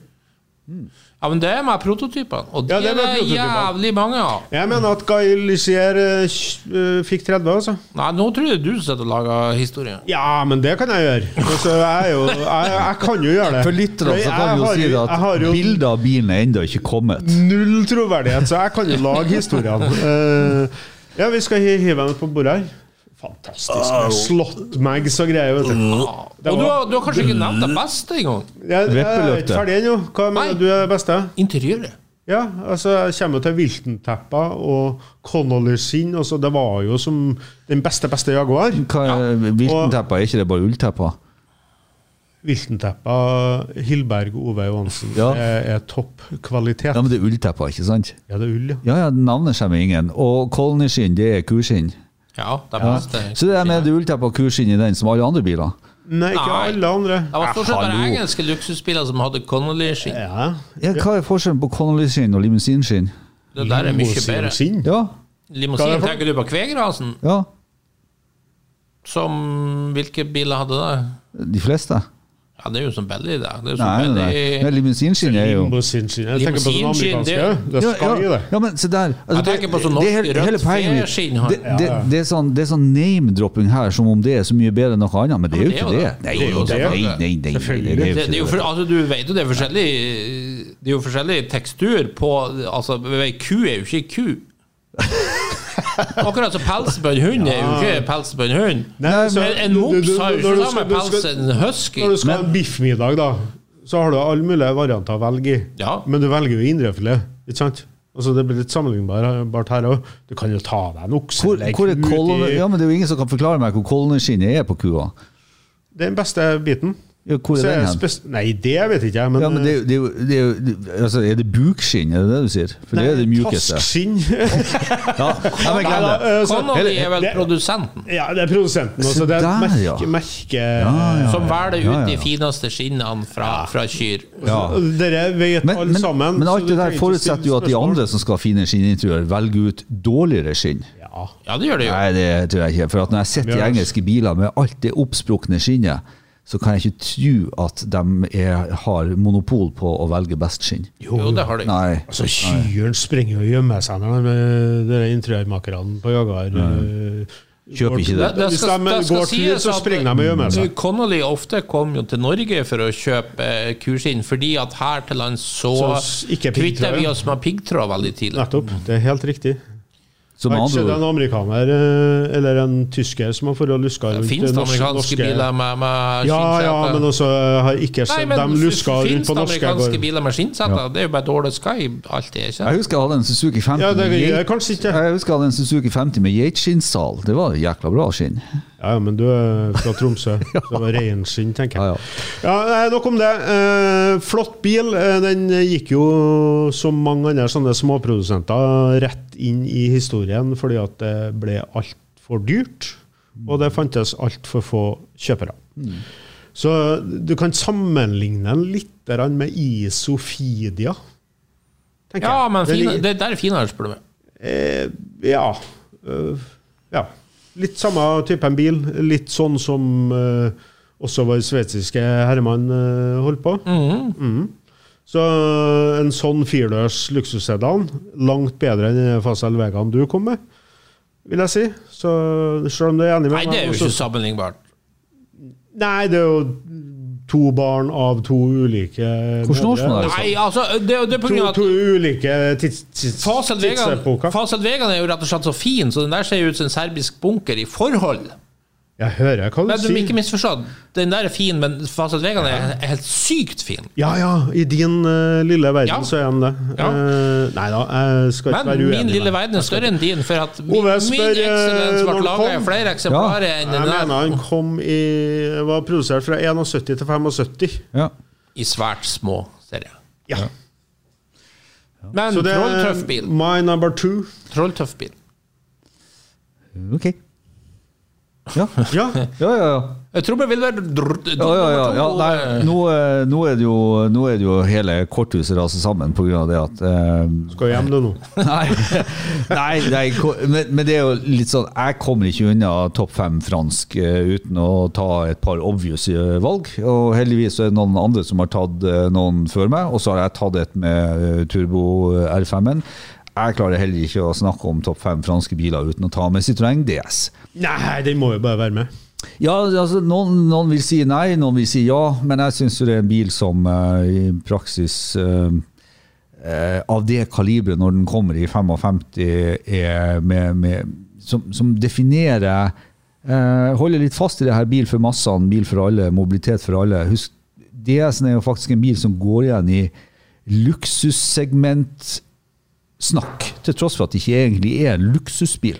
Ja, men det er med prototypene, og de Ja, det er er med det prototypene. jævlig mange av. Jeg mener at Guy Lissier eh, eh, fikk 30, altså. Nei, nå tror jeg du sitter og lager historie. Ja, men det kan jeg gjøre. Altså, jeg, er jo, jeg, jeg kan jo gjøre det. For lytterne så Jeg kan vi jo si det at jo bildet av bilen er ennå ikke kommet. null troverdighet, så jeg kan jo lage historiene. Eh, ja, vi skal hi- hive henne på bordet her. Fantastisk. med meg og greier, vet du. Det Og du har, du har kanskje ikke nevnt det beste engang? Jeg, jeg er ikke ferdig ennå. Hva Nei. mener du er det beste? Interiøret. Ja, altså Jeg kommer jo til Wilton-teppa og Connolly-skinn. Altså, det var jo som den beste, beste Jaguar. Hva er Viltenteppa, er ikke det bare ullteppa? Wilton-teppa, Hilberg Ove Johansen. Ja. er, er topp kvalitet. Ja, men det er ullteppa, ikke sant? Ja, det er ull, ja. Ja, ja, navnet kommer ingen. Og Colney-skinn, det er kuskinn. Ja, det Ja. Så det er med du vil ta på kurs inn i den som alle andre biler? Nei, ikke Nei. alle andre. Det var stort sett bare hallo. engelske luksusbiler som hadde Connolly-skinn. Ja. Ja, hva er forskjellen på Connolly-skinn og limousinskinn? Det der er mye bedre. Limousin. Ja, er Limousin, tenker du på Kvegrasen? ja, Som Hvilke biler hadde det? de fleste. Ja, det er jo som belly, det. Det er jo Nei, nei, nei. belly Nei, Limousinskinn er jo Limousinskinn. Jeg tenker på sånn det- amerikanske. Det skal ja, det. ja, men se der. Altså, Jeg tenker på sånn det er norsk hele rødt feskinn. Det, det, det, er sånn, det er sånn name-dropping her, som om det er så mye bedre enn noe annet, men det er jo ikke det. det er jo Nei, nei, Det er jo nei, det. det er jo det, det er jo for, altså, du vet jo det er forskjellig Det er jo forskjellig tekstur på Altså, ku er jo ikke ku. Akkurat som pels på en hund er jo ikke pels på en hund. Nei, så- Men en du- mops har jo ikke samme pels enn en husky. Når du skal ha en biffmiddag, da, så har du alle mulige varianter å velge i. Ja. Men du velger jo indrefilet, ikke sant? Altså, det blir litt sammenlignbart her òg. Du kan jo ta deg en okse Hvor, hvor ku ja, men det er jo ingen som kan forklare meg hvor Colney-skinnet er på kua. Det er den beste biten. Ja, hvor er den hen? Nei, det vet ikke jeg, men, Ja, men det det det det- altså, er det bukskinn, er det det du sier? For det er det mjukeste. Taskskinn. Ja, men glem det. Altså, Connolly er vel det- produsenten ja, det er produsenten. Se Altså, det er et merke, ja. merke Ja, ja. som velger ut Ja, ja, de fineste skinnene fra, fra kyr. Ja. Dere vet Men, alle men, sammen. men alt det der forutsetter jo at de andre som skal ha fine skinninteriør, velger ut dårligere skinn. Ja. Det gjør det jo. Nei, det tror jeg ikke. For at når jeg sitter i engelske biler med alt det oppsprukne skinnet, så kan jeg ikke tro at de er, har monopol på å velge best skinn. Jo, det har de. Nei. Altså, Kyrne springer og gjemmer seg når de, interiørmakerne på Jaguar mm. Kjøper ikke Det, det. det Hvis de det går tur, så springer de og gjemmer seg. Connolly ofte kom jo til Norge for å kjøpe kuskinn, kurskinn, fordi at her til lands så, Så kvitter vi oss med piggtråd veldig tidlig. Nettopp. Det er helt riktig. Så med Har ikke sett en amerikaner eh, eller en tysker som har vært og luska rundt Fins det amerikanske norske- biler med, med Ja, skinnsete? ja, men også har ikke Nei, sett men dem luska rundt Fins det amerikanske biler med skinnsete? Det er jo bare dårlig sky, alltid, ikke jeg husker jeg hadde en Suzuki 50 Ja, det med jeg, jeg husker jeg hadde en Suzuki 50 med geitskinnssal. Det var jækla bra skinn. Ja, men du er fra Tromsø. så Det var reinskinn, tenker jeg. ja. Ja, ja, Nok om det. Eh, flott bil. Eh, den gikk jo, som mange andre sånne småprodusenter, rett inn i historien fordi at det ble altfor dyrt, og det fantes altfor få kjøpere. Så du kan sammenligne den litt med Isofidia. Ja, men fine, det der er finere, spør du meg. Eh, ja. Uh, ja. Litt samme type en bil. Litt sånn som uh, også vår sveitsiske herremann uh, holdt på. Mhm. Så eh, en sånn firdørs luksussedan, langt bedre enn Fasel Vegaen du kom med, vil jeg si. Så selv om du er enig med Nei, det er jo ikke sammenlignbart. Nei, det er jo to barn av to ulike Hvordan årsmål er det? Nei, altså, det det er på grunn av at to ulike tids, tids, tidsepoker. Fasel Vegan er jo rett og slett så fin, så den der ser jo ut som en serbisk bunker i forhold. Jeg hører hva du Men du må sier. ikke misforstå. Den der er fin, men Fasad Vegan er er helt sykt fin. Ja, ja, i din uh, lille verden Ja. så er han det. Ja. Uh, nei da, jeg skal ikke Men være uenig. min lille verden er større enn din, for at min, Ove min spør, Excellence ble laga i flere eksemplarer enn den Jeg mener han kom i Var produsert fra 71 til 75. Ja. I svært små serier. Ja. Men trolltøff bil. my number two. Trolltøff bil. Ok. Ja, Ja. ja, ja. ja. Jeg tror det vil være Ja, ja, ja, ja. Nei, nå, eh, nå, er det jo, nå er det jo hele korthuset raser sammen pga. det at eh, Skal hjem, du nå. Nei, nei, nei men, men det er jo litt sånn Jeg kommer ikke unna topp fem fransk eh, uten å ta et par obvious valg. Og heldigvis er det noen andre som har tatt noen før meg, og så har jeg tatt et med turbo eh, R5-en. Jeg klarer heller ikke å snakke om topp fem franske biler uten å ta med Citroën DS. Nei, den må jo bare være med. Ja, altså, noen, noen vil si nei, noen vil si ja, men jeg syns det er en bil som uh, i praksis uh, uh, av det kaliberet når den kommer i 55, er med, med, som, som definerer Holder litt fast i det her bil for massene, bil for alle, mobilitet for alle. Husk, DS-en er jo faktisk en bil som går igjen i luksussegment snakk, til tross for at det ikke egentlig er en luksusbil.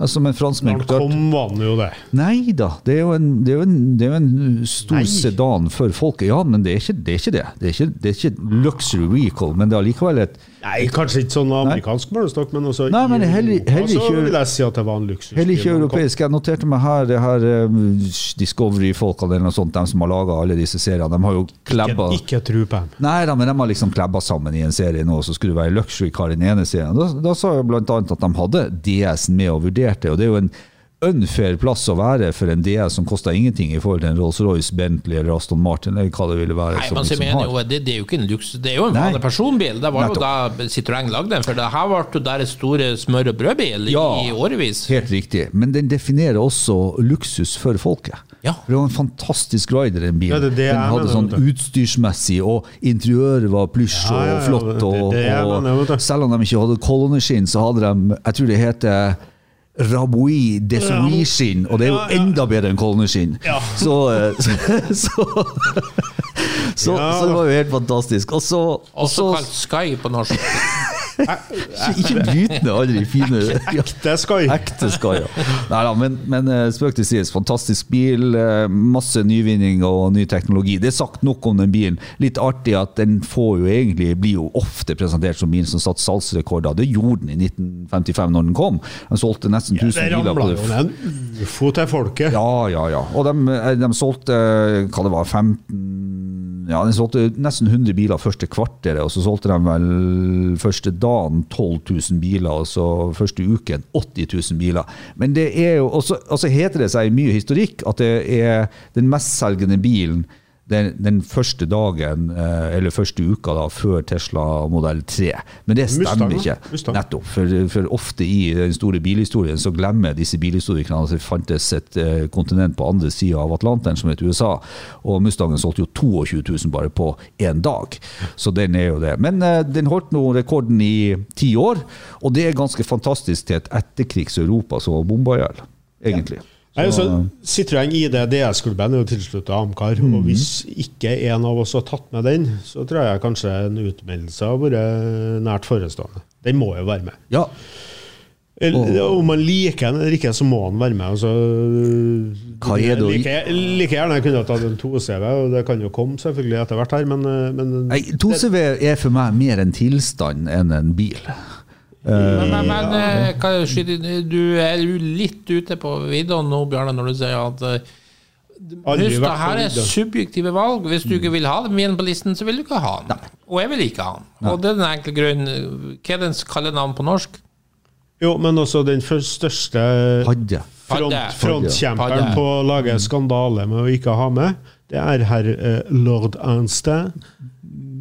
Altså, men franskmenn kom, var jo det. Nei da, det er jo en, det er jo en, det er jo en stor Nei. sedan for folket. Ja, men det er ikke det. Er ikke det. Det, er ikke, det er ikke luxury vehicle, men det er allikevel et Nei, kanskje ikke sånn amerikansk målestokk, men også Nei, men heller- heller så ikke- vil jeg si at det var en luksus. Heller ikke europeisk. Jeg noterte meg her det her eh, Discovery-folkene eller noe sånt, de som har laga alle disse seriene. De har jo klebba Ikke, ikke tro på dem. Nei da, men de har liksom klebba sammen i en serie nå, så skulle det være luxury car i den ene serien. Da, da sa blant annet at de hadde DS-en med og vurderte, og det er jo en unfair plass å være for en DS som koster ingenting i forhold til en Rolls-Royce, Bentley eller Aston Martin, eller hva det ville være. Nei, som men liksom mener har. jo, det, det er jo ikke en luks, det er jo en Nei. vanlig personbil. Det var jo da Citroën lagde den, for det her ble deres store smør- og brødbil Ja. i årevis. Helt riktig, men den definerer også luksus for folket. Ja. Det var en fantastisk rider, den bilen. Ja, det det den hadde sånn utstyrsmessig, og interiøret var plysj Ja, ja, og flott. Og, det det jeg og selv om de ikke hadde kolonneskinn, så hadde de Jeg tror det heter Raboui Definition, og det er jo enda bedre enn kolonneskinn. Ja. Så, eh, så, så, Ja. så det var jo helt fantastisk. Og så, og Også så kalt Sky på norsk. Ikke, brytende, de fine Ekte Det Ekte jeg. ja. Nei, Neida, men, men eh, spøk til sides. Fantastisk bil. eh, Masse nyvinning og ny teknologi. Det er sagt nok om den bilen. Litt artig at den får jo egentlig blir jo ofte presentert som bilen som satte salgsrekorder. Det gjorde den i 1955 når den kom. Den solgte nesten 1000 ja, biler. ramla på det. det. jo en ufo til folket. Ja, ja, ja. Og de, eh, de solgte hva det var, 15 ja, De solgte nesten 100 biler første kvarteret, og så solgte de vel første dagen 12 000 biler, og så første uken 80 000 biler. Men det er jo, og så heter det seg i mye historikk at det er den mestselgende bilen den, den, første dagen, eh, eller første uka da, før Tesla modell 3. Men det stemmer ikke. Nettopp. For, for, ofte i den store bilhistorien så glemmer disse bilhistorikerne at det fantes et uh, kontinent på andre sida av Atlanteren som het USA. Og Mustangen solgte jo 22 000 bare på én dag. Så den er jo det. Men uh, den holdt nå rekorden i ti år, og det er ganske fantastisk til et etterkrigs-Europa som var bomba i hjel, egentlig. Ja. Nei, så Citroën ID DS-klubben er jo tilslutta Amcar. Mm. og Hvis ikke en av oss har tatt med den, så tror jeg kanskje en utmeldelse har vært nært forestående. Den må jo være med. Ja. Om man liker den eller ikke, så må den være med. Altså, Hva like, like gjerne jeg kunne tatt en 2CV, og det kan jo komme selvfølgelig etter hvert her, men, men Nei, 2CV er for meg mer en tilstand enn en bil. Men, men, men eh, du er jo litt ute på vidda nå, Bjarne, når du sier at eh, Husk, det her er subjektive valg. Hvis du ikke vil ha dem igjen på listen, så vil du ikke ha den. Og jeg vil ikke ha den. Og det er den enkle grunnen. Hva er dens kallenavn på norsk? Jo, men også den største front, frontkjemperen på å lage skandale med å ikke ha med, det er herr eh, lord Arnstein.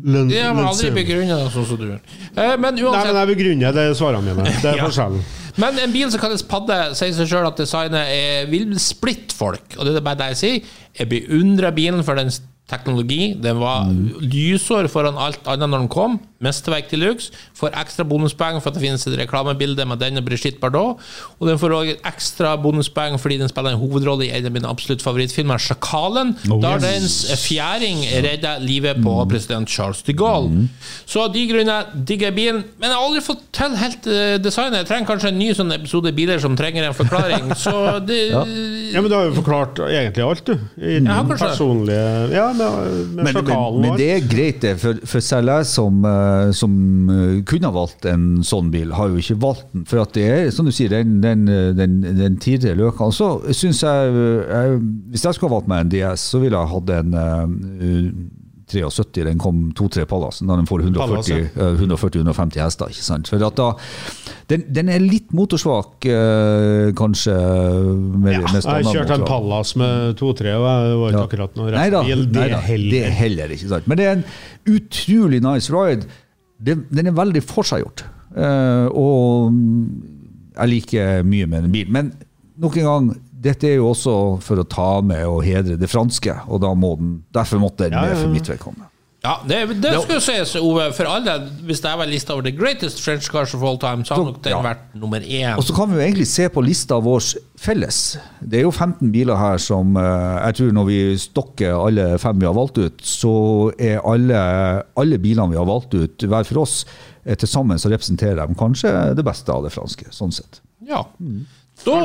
Løn, jeg har aldri begrunnet det sånn som du gjør. Eh, men uansett Nei, men jeg begrunner det svarene mine. Det er ja. forskjellen. Men en bil som kalles padde, sier seg sjøl at designet er, vil splitte folk. Og det er bare det jeg sier. Jeg beundrer bilen for den teknologi. Den var mm. lysår foran alt annet når den kom. Mesterverk til luxe. Får ekstra bonuspoeng for at det finnes et reklamebilde med den og Brigitte Bardot. Og den får òg ekstra bonuspoeng fordi den spiller en hovedrolle i en av mine absolutt favorittfilmer, 'Sjakalen'. Oh, der dens fjæring redder livet på mm. president Charles de Gaulle. Mm. Så av de grunner digger jeg bilen. Men jeg har aldri fått til helt uh, designet. Jeg trenger kanskje en ny sånn episode biler som trenger en forklaring. Så det ja. ja. men du har jo forklart egentlig alt, du. I ja, personlige ja, med, med men, men, men, det er greit, det. For, for selv jeg som, uh, som uh, kunne ha valgt en sånn bil, har jo ikke valgt den. For at det er, som du sier, den, den, den, den tidligere løka. Så syns jeg, jeg, Hvis jeg skulle ha valgt meg en DS, så ville jeg hatt en uh, 73, den kom to-tre Pallasen da den får 140-150 hester. ikke sant? For da, den, den er litt motorsvak, eh, kanskje. Med, ja, med jeg kjørte en Pallas med to-tre, og jeg var ikke ja. akkurat noe racerbil. bil. det er heller ikke sant. Men det er en utrolig nice ride. Den, den er veldig forseggjort. Uh, og jeg liker mye med den bilen. Men nok en gang, dette er jo også for å ta med og hedre det franske, og da må den, derfor måtte den med for mitt vedkommende. Ja, det, det skulle sies, Ove, for alle. Hvis det var lista over the greatest French cars of all time, så hadde nok den ja. vært nummer én. Og så kan vi jo egentlig se på lista vår felles. Det er jo 15 biler her som eh, jeg tror når vi stokker alle fem vi har valgt ut, så er alle, alle bilene vi har valgt ut, hver for oss, eh, til sammen så representerer de kanskje det beste av det franske. Sånn sett. Ja. Mm. Da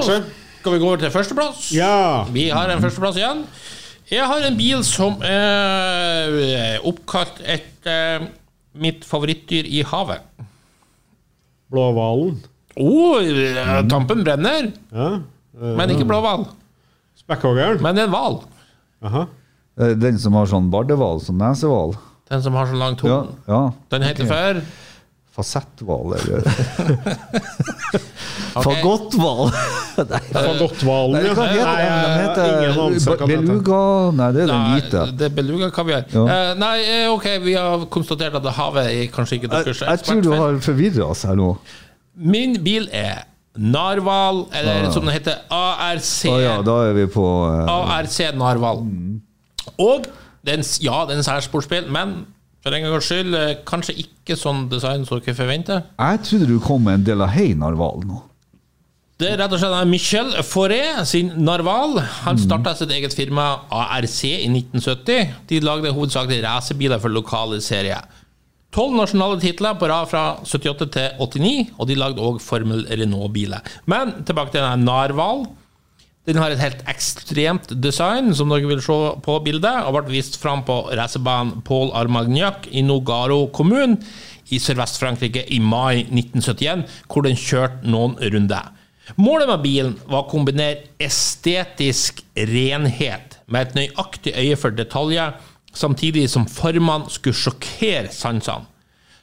skal vi gå over til førsteplass. Ja. Vi har en førsteplass igjen. Jeg har en bil som er oppkalt etter mitt favorittdyr i havet. Blåhvalen. Oh, tampen brenner. Ja. Men ikke blåhval. Spekkhoggeren. Men en hval. Den som har sånn bardehval som nesehval? Den som har så lang tunge. Ja, ja. Den heter okay. for Fasetthval, eller Fagotthval! Fagotthvalen, Nei, Hva heter den? Beluga Nei, det er den hvite. Det er beluga-kaviar. Ja. Uh, nei, eh, ok, vi har konstatert at havet er kanskje ikke deres Jeg, jeg tror du har forvirra oss her nå. Min bil er Narval, eller ja. som det heter, ARC. Ah, ja, da er vi på uh, ARC Narval. Mm. Og den, ja, det er en særsportsbil, men for en gangs skyld, eh, kanskje ikke sånn design som dere forventer. Jeg trodde du kom med en del av Hei Narval nå. Det er rett og slett Michel Fauré sin Narval. Han starta sitt eget firma ARC i 1970. De lagde hovedsakelig racerbiler for lokale serier. Tolv nasjonale titler på rad fra 78 til 89, og de lagde òg Formel Renault-biler. Men tilbake til denne Narval. Den har et helt ekstremt design, som dere vil se på bildet, og ble vist fram på racerbanen Paul Armagnac i Nogaro kommune i Sørvest-Frankrike i mai 1971, hvor den kjørte noen runder. Målet med bilen var å kombinere estetisk renhet med et nøyaktig øye for detaljer, samtidig som formene skulle sjokkere sansene.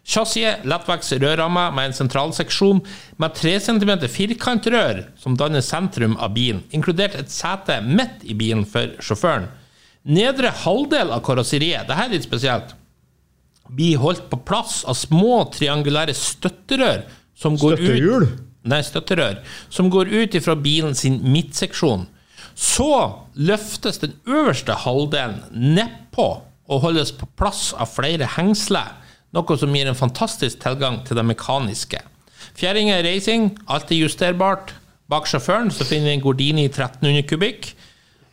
Chassiset lettvekts rørramme med en sentralseksjon med 3 cm firkantrør som danner sentrum av bilen, inkludert et sete midt i bilen for sjåføren. Nedre halvdel av karosseriet, dette er litt spesielt, blir holdt på plass av små triangulære støtterør som går Støttehjul? ut Nei, støtterør. Som går ut ifra bilen sin midtseksjon. Så løftes den øverste halvdelen nedpå og holdes på plass av flere hengsler, noe som gir en fantastisk tilgang til det mekaniske. Fjæringa er racing, alt er justerbart. Bak sjåføren så finner vi en Gordini 1300 kubikk.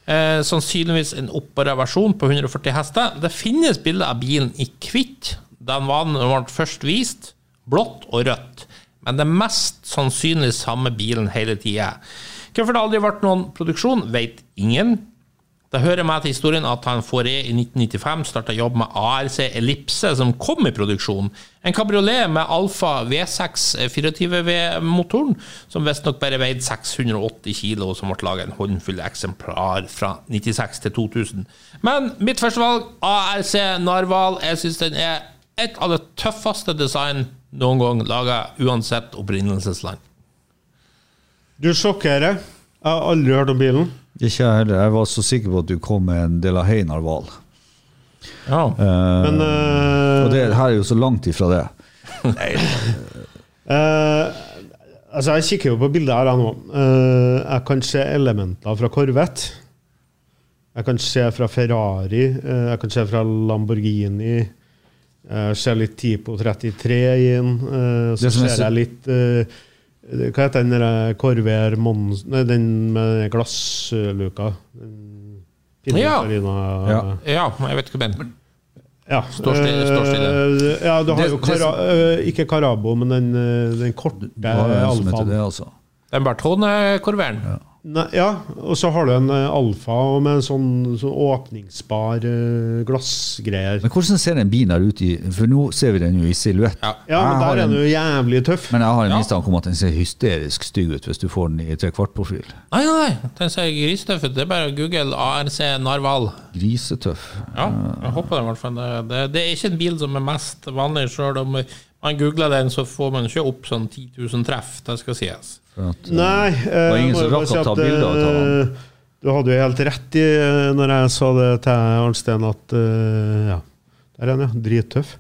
Eh, sannsynligvis en oppbara versjon på 140 hester. Det finnes bilder av bilen i hvitt. Den var ble først vist, blått og rødt. Men det er mest sannsynlig samme bilen hele tida. Hvorfor det aldri ble noen produksjon, vet ingen. Det hører med til historien at han Fauré i 1995 starta jobb med ARC Ellipse, som kom i produksjon. En kabriolet med Alfa V6 24V-motoren, som visstnok bare veide 680 kilo, og som ble laga en håndfull eksemplar fra 96 til 2000. Men mitt første valg, ARC Narval, jeg syns den er et av det tøffeste design noen gang laga, uansett opprinnelsesland. Du sjokkerer. Jeg har aldri hørt om bilen. Ikke jeg heller. Jeg var så sikker på at du kom med en del av Heinar Wahl. Ja. Uh, Men uh, og det her er jo så langt ifra det. eh, Altså, jeg kikker jo på bildet her nå. Eh, jeg kan se elementer fra Corvette. Jeg kan se fra Ferrari. jeg kan se fra Lamborghini. Jeg ser litt Tipo 33 i den. eh, så er ser jeg litt Hva heter den der Corvair Mons... Nei, den med glassluka. Ja. Ja. ja, jeg vet ikke hvem. Ja. Står stille- står stille. Eh, ja, du har Det- jo Cara, eh, ikke Carabo, men den, eh, den korte alfaen. altså. Den Bertone-korveren. Nei, ja, og så har du en eh, alfa med en sånn, sånn åpningsbar eh, glassgreier. Men hvordan ser den bilen her ut i For nå ser vi den jo i silhuett. Ja. Ja, men der er den jo jævlig tøff. Men jeg har en Ja. mistanke om at den ser hysterisk stygg ut hvis du får den i trekvartprofil. Nei, nei, den ser grisetøff ut. Det er bare å google ARC Narval. Grisetøff. Ja, jeg håper det i hvert fall. Det, det, det er ikke en bil som er mest vanlig, sjøl om man googler den, så får man ikke opp sånn 10 000 treff, det skal sies. At, Nei, det var ingen som rakk å ta bilde bilder av tallene. Du hadde jo helt rett i eh, når jeg sa det til Arnstein at uh, Ja, der er han, ja. Drittøff.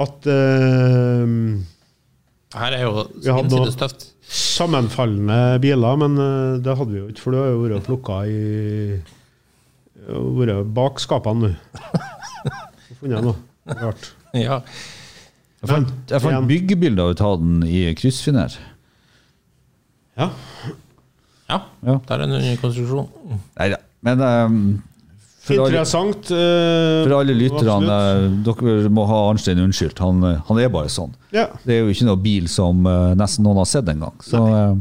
At uh, Her er jo Vi hadde noen sinnssykt tøft. sammenfallende biler, men eh, det hadde vi jo ikke, for du har jo vært plukka i Vært bak skapene nå. Funnet noe rart. Ja. Jeg fant, jeg fant byggebilder ut av den i kryssfiner. Ja. ja, Ja. der er den under konstruksjon. Nei da. Men um, for, Interessant. Alle, for alle lytterne, eh, dere må ha Arnstein unnskyldt. Han, eh, han er bare sånn. Ja. Det er jo ikke noe bil som eh, nesten noen har sett engang. Så eh,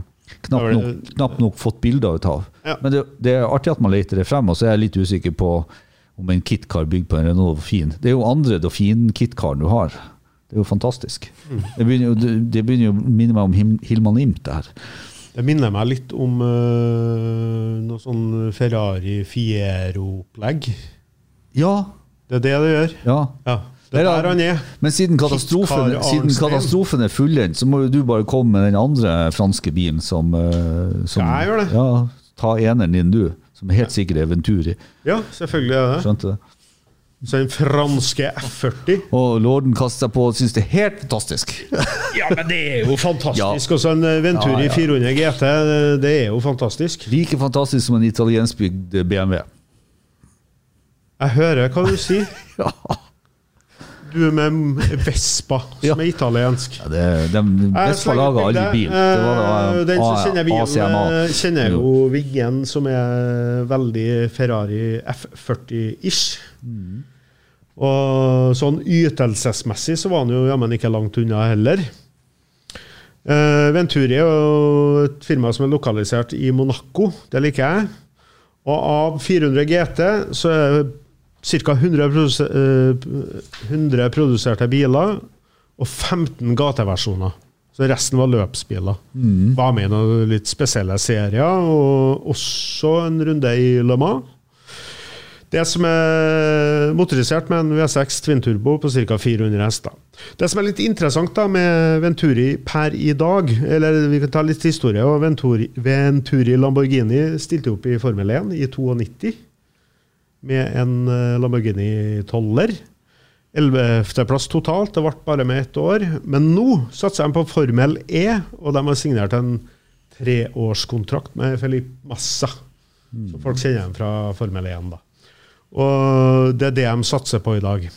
knapt, nok, knapp knapt nok fått bilder ut av. Ja. Men det, det er artig at man leter det frem, og så er jeg litt usikker på om en KitKar bygd på en Renault Dauphine. Det er jo andre Dauphine-KitKaren du har. Det er jo fantastisk. Mm. Det, begynner jo, det, begynner jo å minne meg om Him, Hilman Imt, det her. Det minner meg litt om eh, noe sånn Ferrari Fiero-opplegg. Ja, Det er det det gjør. ja. Ja. Det er der han er. Men siden katastrofen, siden katastrofen er fullendt, så må jo du bare komme med den andre franske bilen som, eh, som jeg gjør det? Ja, ta eneren din, du. Som helt sikkert er Venturi. Ja, selvfølgelig er det. Skjønte det? Så den franske F40 Og lorden kaster på og syns det er helt fantastisk. Ja, men det er jo fantastisk. Ja. Og så en eh, Venturi Ja, ja. 400 GT, eh, det er jo fantastisk. Like fantastisk som en italienskbygd BMW. Jeg hører hva du sier. Ja, Du med Vespa, som er italiensk. Ja, det, de, Vespa laga alle bil. Det var Eh, da Den som kjenner bilen, eh, kjenner jo Viggen, som er veldig Ferrari F40-ish. Mm. Og sånn ytelsesmessig så var han jo jammen ikke langt unna heller. Uh, Venturi er jo et firma som er lokalisert i Monaco. Det liker jeg. Og av 400 GT så er det ca. 100, produse, eh, 100 produserte biler og 15 gateversjoner. Så resten var løpsbiler. Var med i noen litt spesielle serier, og også en runde i Le Mans. Det som er motorisert med en V6 Twin Turbo på ca. 400 hester. Det som er litt interessant da med Venturi per i dag, eller vi kan ta litt historie og Venturi, Venturi Lamborghini stilte opp i Formel 1 i 92 med en eh, Lamborghini Toller. 11.-plass totalt. Det ble bare med ett år. Men nå satser de på Formel E, og de har signert en treårskontrakt med Felipe Massa. Så folk kjenner dem fra Formel 1. da. Og det er det de satser på i dag.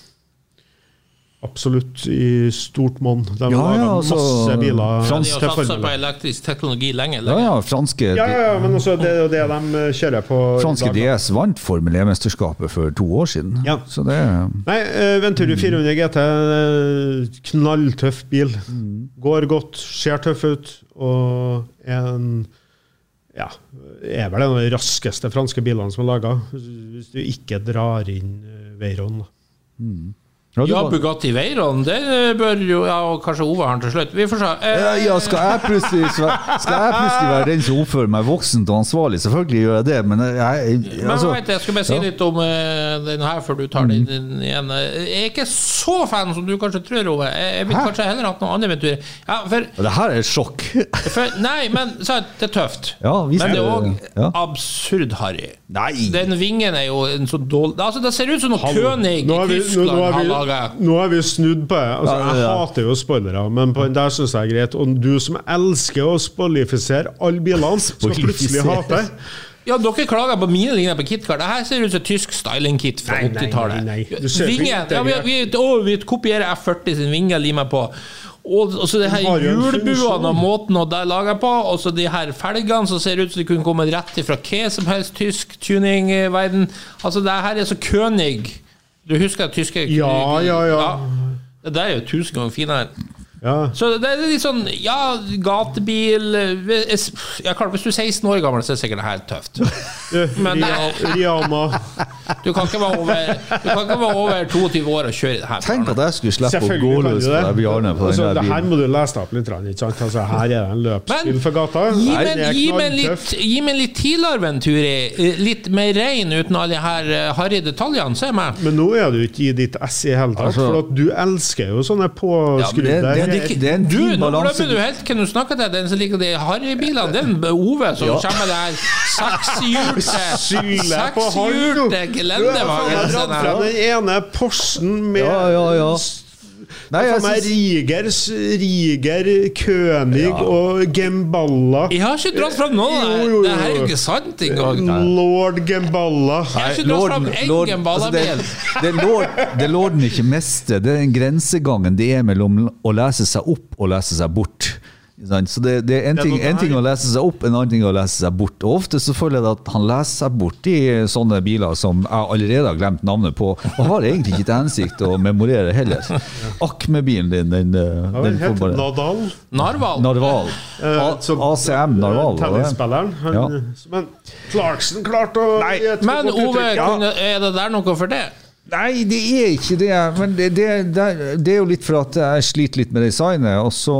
Absolutt i stort monn. De Ja, har ja, altså, masse biler De har satsa på elektrisk teknologi lenge. Ja, lenge. ja, franske, Ja, ja, ja, men også det er jo det de kjører på franske dag. DS vant Formel E-mesterskapet for to år siden. Ja. Så det Nei, eh, Venturi 400 GT, eh, knalltøff bil. Går godt, ser tøff ut, og en ja, er vel en av de raskeste franske bilene som er laga, hvis du ikke drar inn eh, Veyron. da. Ja, Bugatti Veyron, det bør jo Ja, og kanskje Ove har den til slutt. Vi får se. Eh, Ja, ja, skal jeg plutselig Skal jeg plutselig være den som oppfører meg voksent og ansvarlig? Selvfølgelig gjør jeg det, men jeg, jeg Men altså, vet, jeg skal bare si ja. litt om uh, den her før du tar den, den igjen. Jeg er ikke så fan som du kanskje tror, Ove. Jeg, ville kanskje heller hatt noen andre venturer. Ja, for, Det her er et sjokk. for Nei, men sant, det er tøft. Ja, men det er òg ja. absurd harry. Nei! Den vingen er jo en så dårlig Altså, Det ser ut som noe König Nå har i vi, nå, Tyskland nå, har har vi, nå har vi snudd på det. Altså, jeg ja. hater jo spoilere, men på den der syns jeg er greit. Og du som elsker å spoilifisere alle bilene, skal plutselig hate. Ja, dere klager på mine ligner på KitKar. Det her ser ut som tysk styling-kit fra Nei, nei, 80-tallet. nei, nei. Du ser på Vingen ja, vi, vi, vi kopierer F40 sin vinge og limer på. Og, og så det her hjulbuene og måten å der lage på, og så de her felgene som ser ut som de kunne kommet rett fra hva som helst tysk tuningverden. Altså, det her er så König. Du husker tyske Ja, ja, ja. Det der er jo tusen ganger finere. Ja. Så det er litt sånn, ja, gatebil jeg, ja, klart, Hvis du er 16 år gammel, så er det sikkert det her tøft. Du, Men- Riama. Du kan ikke være over, du kan ikke være over 22 år og kjøre det her. Tenk at jeg skulle slippe å gå løs på deg, det Bjarne på Altså, det her må du lese deg opp litt. Ikke sant? Altså, her er det en løpsbil for gata. Gi meg, gi, meg litt, gi meg litt tidligere. Eh, Litt mer rein uten alle de her eh, harry detaljene, så er jeg med. Men nå er du ikke i ditt ess i hele tatt, Altså- for at du elsker jo sånne påskrudde Ja, det- det er en Du, fin nå balanse. glemmer du helt hvem du snakker til. Den som liker de harrybilene, det er Ove som Ja. kommer med det her sekshjulte gelendevognen. du. Har dratt frem den ene Porschen med Ja, ja, ja. Nei, jeg meg synes, Riger, Riger, König Ja. og Gemballa. Jeg har ikke dratt fram noen Jo, Jo, jo, Det her er ikke sant engang. Lord Gemballa. Jeg har ikke dratt fram en altså, det, Gemballa-bil. det, lord, det lorden ikke mester, det er den grensegangen det er mellom å lese seg opp og lese seg bort. Så det, det er en ting, en ting å lese seg opp, en annen ting å lese seg bort. Og Ofte så føler jeg at han leser seg bort i sånne biler som jeg allerede har glemt navnet på, og har egentlig ikke til hensikt å memorere heller. Akme-bilen din, den, eh, den het bare Nadal? Narval. Narval. Eh, ACM Narval. Tennisspilleren. Ja. Men Clarkson klarte å Nei, Men Ove. Ja. er det der noe for det? Nei, det er ikke det. Men det, det, det, det er jo litt for at jeg sliter litt med designet. Og så,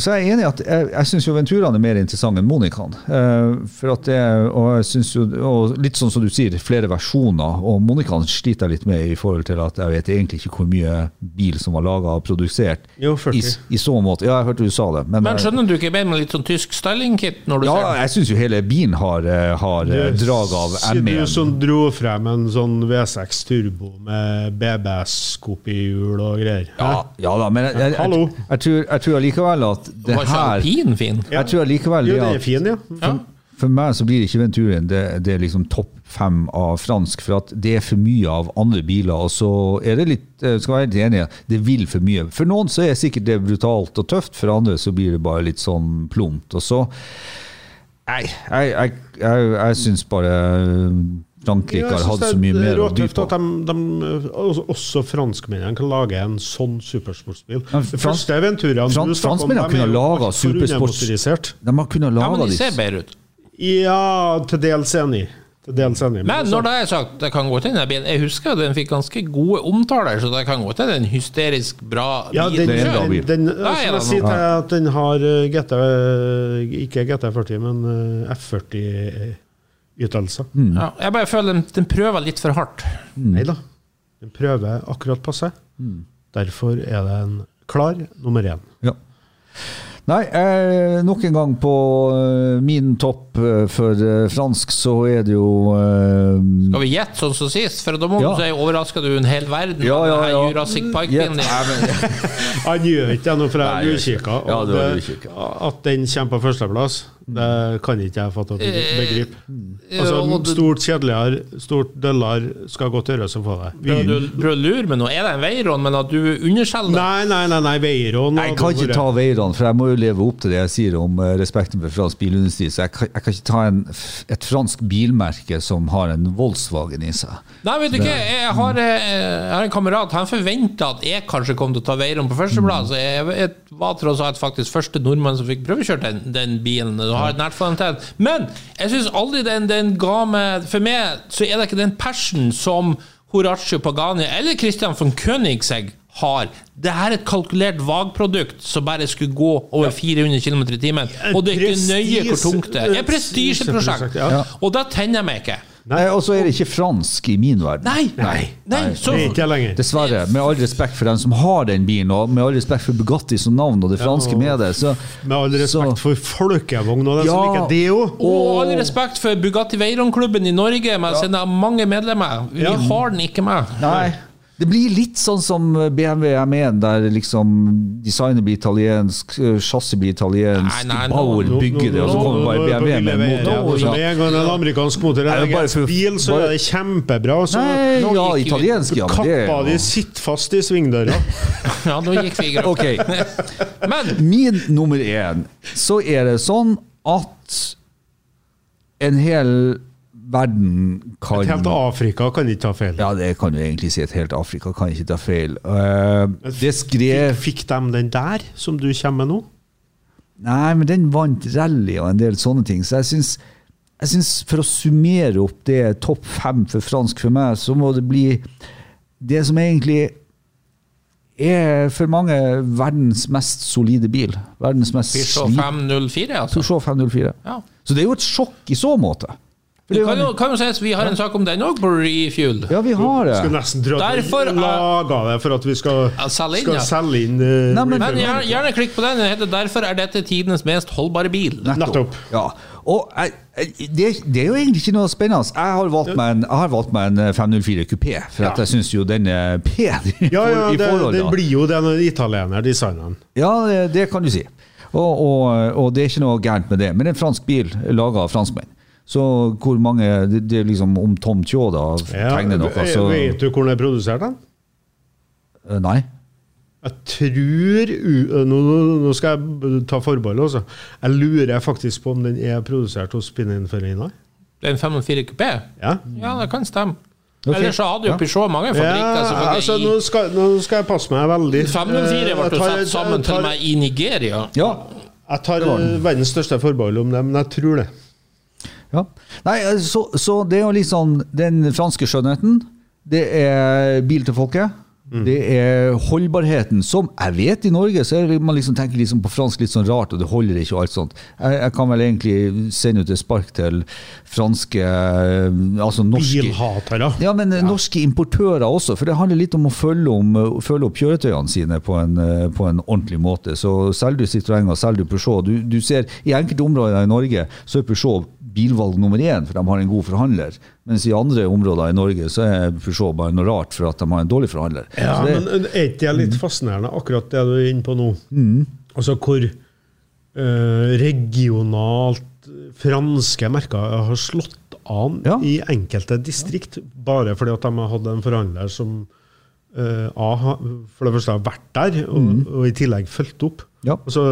så er jeg enig i at jeg, jeg syns Venturaen er mer interessant enn Monicaen. Eh, For at det, og jeg synes jo, og litt sånn som du sier, flere versjoner. Og Monicaen sliter jeg litt med i forhold til at jeg vet egentlig ikke hvor mye bil som var laga og produsert. Jo, 40. I, I så måte. Ja, jeg hørte du sa det. Men, Men skjønner du ikke mer med litt sånn tysk styling-kit ja, ser den? jeg syns jo hele bilen har, eh, har eh, drag av E Siden M1. Du som dro frem en sånn V6 Turbo med BBS-kopihjul og greier. Ja, ja da, men jeg, jeg, jeg, jeg, tror, jeg tror allikevel at det Var ikke her alpin fin? Jeg tror allikevel Jo, det er at fin, ja. Ja. for meg så blir ikke Venturien det, det er liksom topp fem av fransk, for at det er for mye av andre biler. Og så er det litt eh, skal være helt enig, det vil for mye. For noen så er sikkert det brutalt og tøft, for andre så blir det bare litt sånn plumpt. Og så Nei, jeg, jeg, jeg, jeg syns bare Frankrike Ja, har hatt så mye er mer å by på. At de, de, også, franskmennene kan lage en sånn supersportsbil. Ja, første Venturaen frans- franskmennene kunne laga supersports- De har kunnet Ja, men de ser bedre ut. Ja, til dels enig. Dels enig. Men når det er sagt, det kan gå til den bilen Jeg husker at den fikk ganske gode omtaler, så det kan gå til en hysterisk bra ja, den, den, den, den, Da er sier noe. til at den har eh, GT, ikke GT40, men eh, F40 ytelser. Ja, jeg bare føler den, den prøver litt for hardt. Nei da. Den prøver akkurat passe. Derfor er den klar nummer én. Ja. Nei, eh, nok en gang på eh, min topp eh, for eh, fransk, så er det jo eh, Skal vi gjette sånn som sist? For da må Ja. du si overrasker du en hel verden Ja, ja, ja, ja. Jurassic Park-bilen Nei, din. men- Han gjør ikke det nå, for jeg det- utkikket. At den kommer på førsteplass, det kan ikke jeg fatte og begripe. Altså, stort kjedeligere, stort døllere skal godt gjøres å få det. Prøv du prøver å lure meg nå? Er det en Veyron, men at du underskjeller? Nei, nei, nei, nei Veiron Jeg kan ikke ta Veiran, for jeg må jo leve opp til det jeg sier om eh, respekten for fransk bilindustri. Så jeg kan, jeg kan ikke ta en, et fransk bilmerke som har en Volkswagen i seg. Nei, vet du ikke, jeg har, eh, jeg har en kamerat Han forventa at jeg kanskje kom til å ta Veyron på førsteplass. Jeg, jeg var tross alt faktisk første nordmann som fikk prøvekjørt den, den bilen. Og har et nært forhold til. Men jeg syns aldri den, den ga meg For meg så er det ikke den passion som Horacio Pagani eller Christian von Königsegg har. Det her er et kalkulert vagprodukt som bare skulle gå over 400 km i timen. Og det er ikke nøye hvor tungt det er. Det er et prestisjeprosjekt. Ja. Og da tenner jeg meg ikke. Nei, Og så er det ikke fransk i min verden. Nei! Nei. Nei, så, Det ikke lenger. Dessverre. Med all respekt for den som har den bilen, og med all respekt for Bugatti som navn og det franske og- med det, så Med all respekt for folkevogna, og ja, som liker det òg. Og all respekt for Bugatti Veyron-klubben i Norge, med sine mange medlemmer. Vi Ja. har den ikke med. Nei. Det blir litt sånn som BMW M1, der liksom designet blir italiensk, øh, chassis blir italiensk, Nei, nei, Bauer Nå- bygger det, og så kommer bare BMW med en motor. Ja. Med en gang en amerikansk motor er for- bil, så bare- er det kjempebra. Så Nei, Nå ja, gikk italiensk, ja. Kappa de er sitter fast i svingdøra. Ja, nå gikk vi i grøft. Ok, Men min nummer én, så er det sånn at en hel verden kan Et helt Afrika kan ikke ta feil. Ja, det kan du egentlig si. Et helt Afrika kan ikke ta feil. Uh, det skrev Fikk, fikk de den der, som du kommer med nå? Nei, men den vant rally og en del sånne ting. Så jeg syns, jeg syns for å summere opp det topp fem for fransk for meg, så må det bli det som egentlig er for mange verdens mest solide bil. Verdens mest Peugeot 504, altså. Peugeot 504. Ja. Så det er jo et sjokk i så måte. For er kan jo, kan jo sies, Vi har en sak om den òg, på Refuel. ja, vi har Skal det. nesten tro at Derfor vi er- laga det for at vi skal, Ja, selge inn, skal ja. selge inn uh, Nei, men- Men gjerne, gjerne klikk på den. Den heter 'Derfor er dette tidenes mest holdbare bil'. Nettopp. Ja. Og jeg, jeg- det, det er jo egentlig ikke noe spennende. Jeg har valgt meg en, jeg har valgt meg en eh, 504 kupé, for at Ja. jeg syns jo den er pen i, Ja, ja, for, i det, forhold. den blir jo den italiener-designeren. Ja, det, det kan du si. Og, og, og det er ikke noe gærent med det. Men en fransk bil laga av franskmenn. Så hvor mange Det, det er liksom om Tom Tjå da Ja, tegner noe, så Vet du hvor den er produsert? den? Eh, Nei. Jeg tror nå, nå skal jeg ta forbehold, også. Jeg lurer faktisk på om den er produsert hos Pininfarina. Det er en 504 kupé? Ja. Ja, det kan stemme. Okay. Ellers så hadde jo Ja. Peugeot mange fabrikker. ja altså, nå, skal, nå skal jeg passe meg veldig. 504 Eh, ble satt sammen tar, til meg i Nigeria. Ja. Jeg tar den. eh, verdens største forbehold om det, men jeg tror det. Ja. Nei, eh, så, så det er jo liksom den franske skjønnheten. Det er bil til folket. Mm. Det er holdbarheten, som jeg vet i Norge så er man liksom tenker liksom på fransk litt sånn rart, og det holder ikke og alt sånt. Jeg, jeg kan vel egentlig sende ut et spark til franske eh, Altså norske Bilhatere. Ja, men ja. norske importører også, for det handler litt om å følge, om, eh, følge opp kjøretøyene sine på en, eh, på en ordentlig måte. Så selger du Citroën og selger du Peugeot du, du ser I enkelte områder i Norge så er Peugeot bilvalg nummer én, for de har en god forhandler. Mens i andre områder i Norge så er Peugeot bare noe rart for at de har en dårlig forhandler. Ja, det, men er ikke det litt fascinerende, akkurat det du er inne på nå? Altså hvor eh, regionalt franske merker har slått an Ja. i enkelte distrikt, bare fordi at de har hatt en forhandler som eh, A, for det første har vært der, og, og i tillegg fulgt opp. Ja. Altså,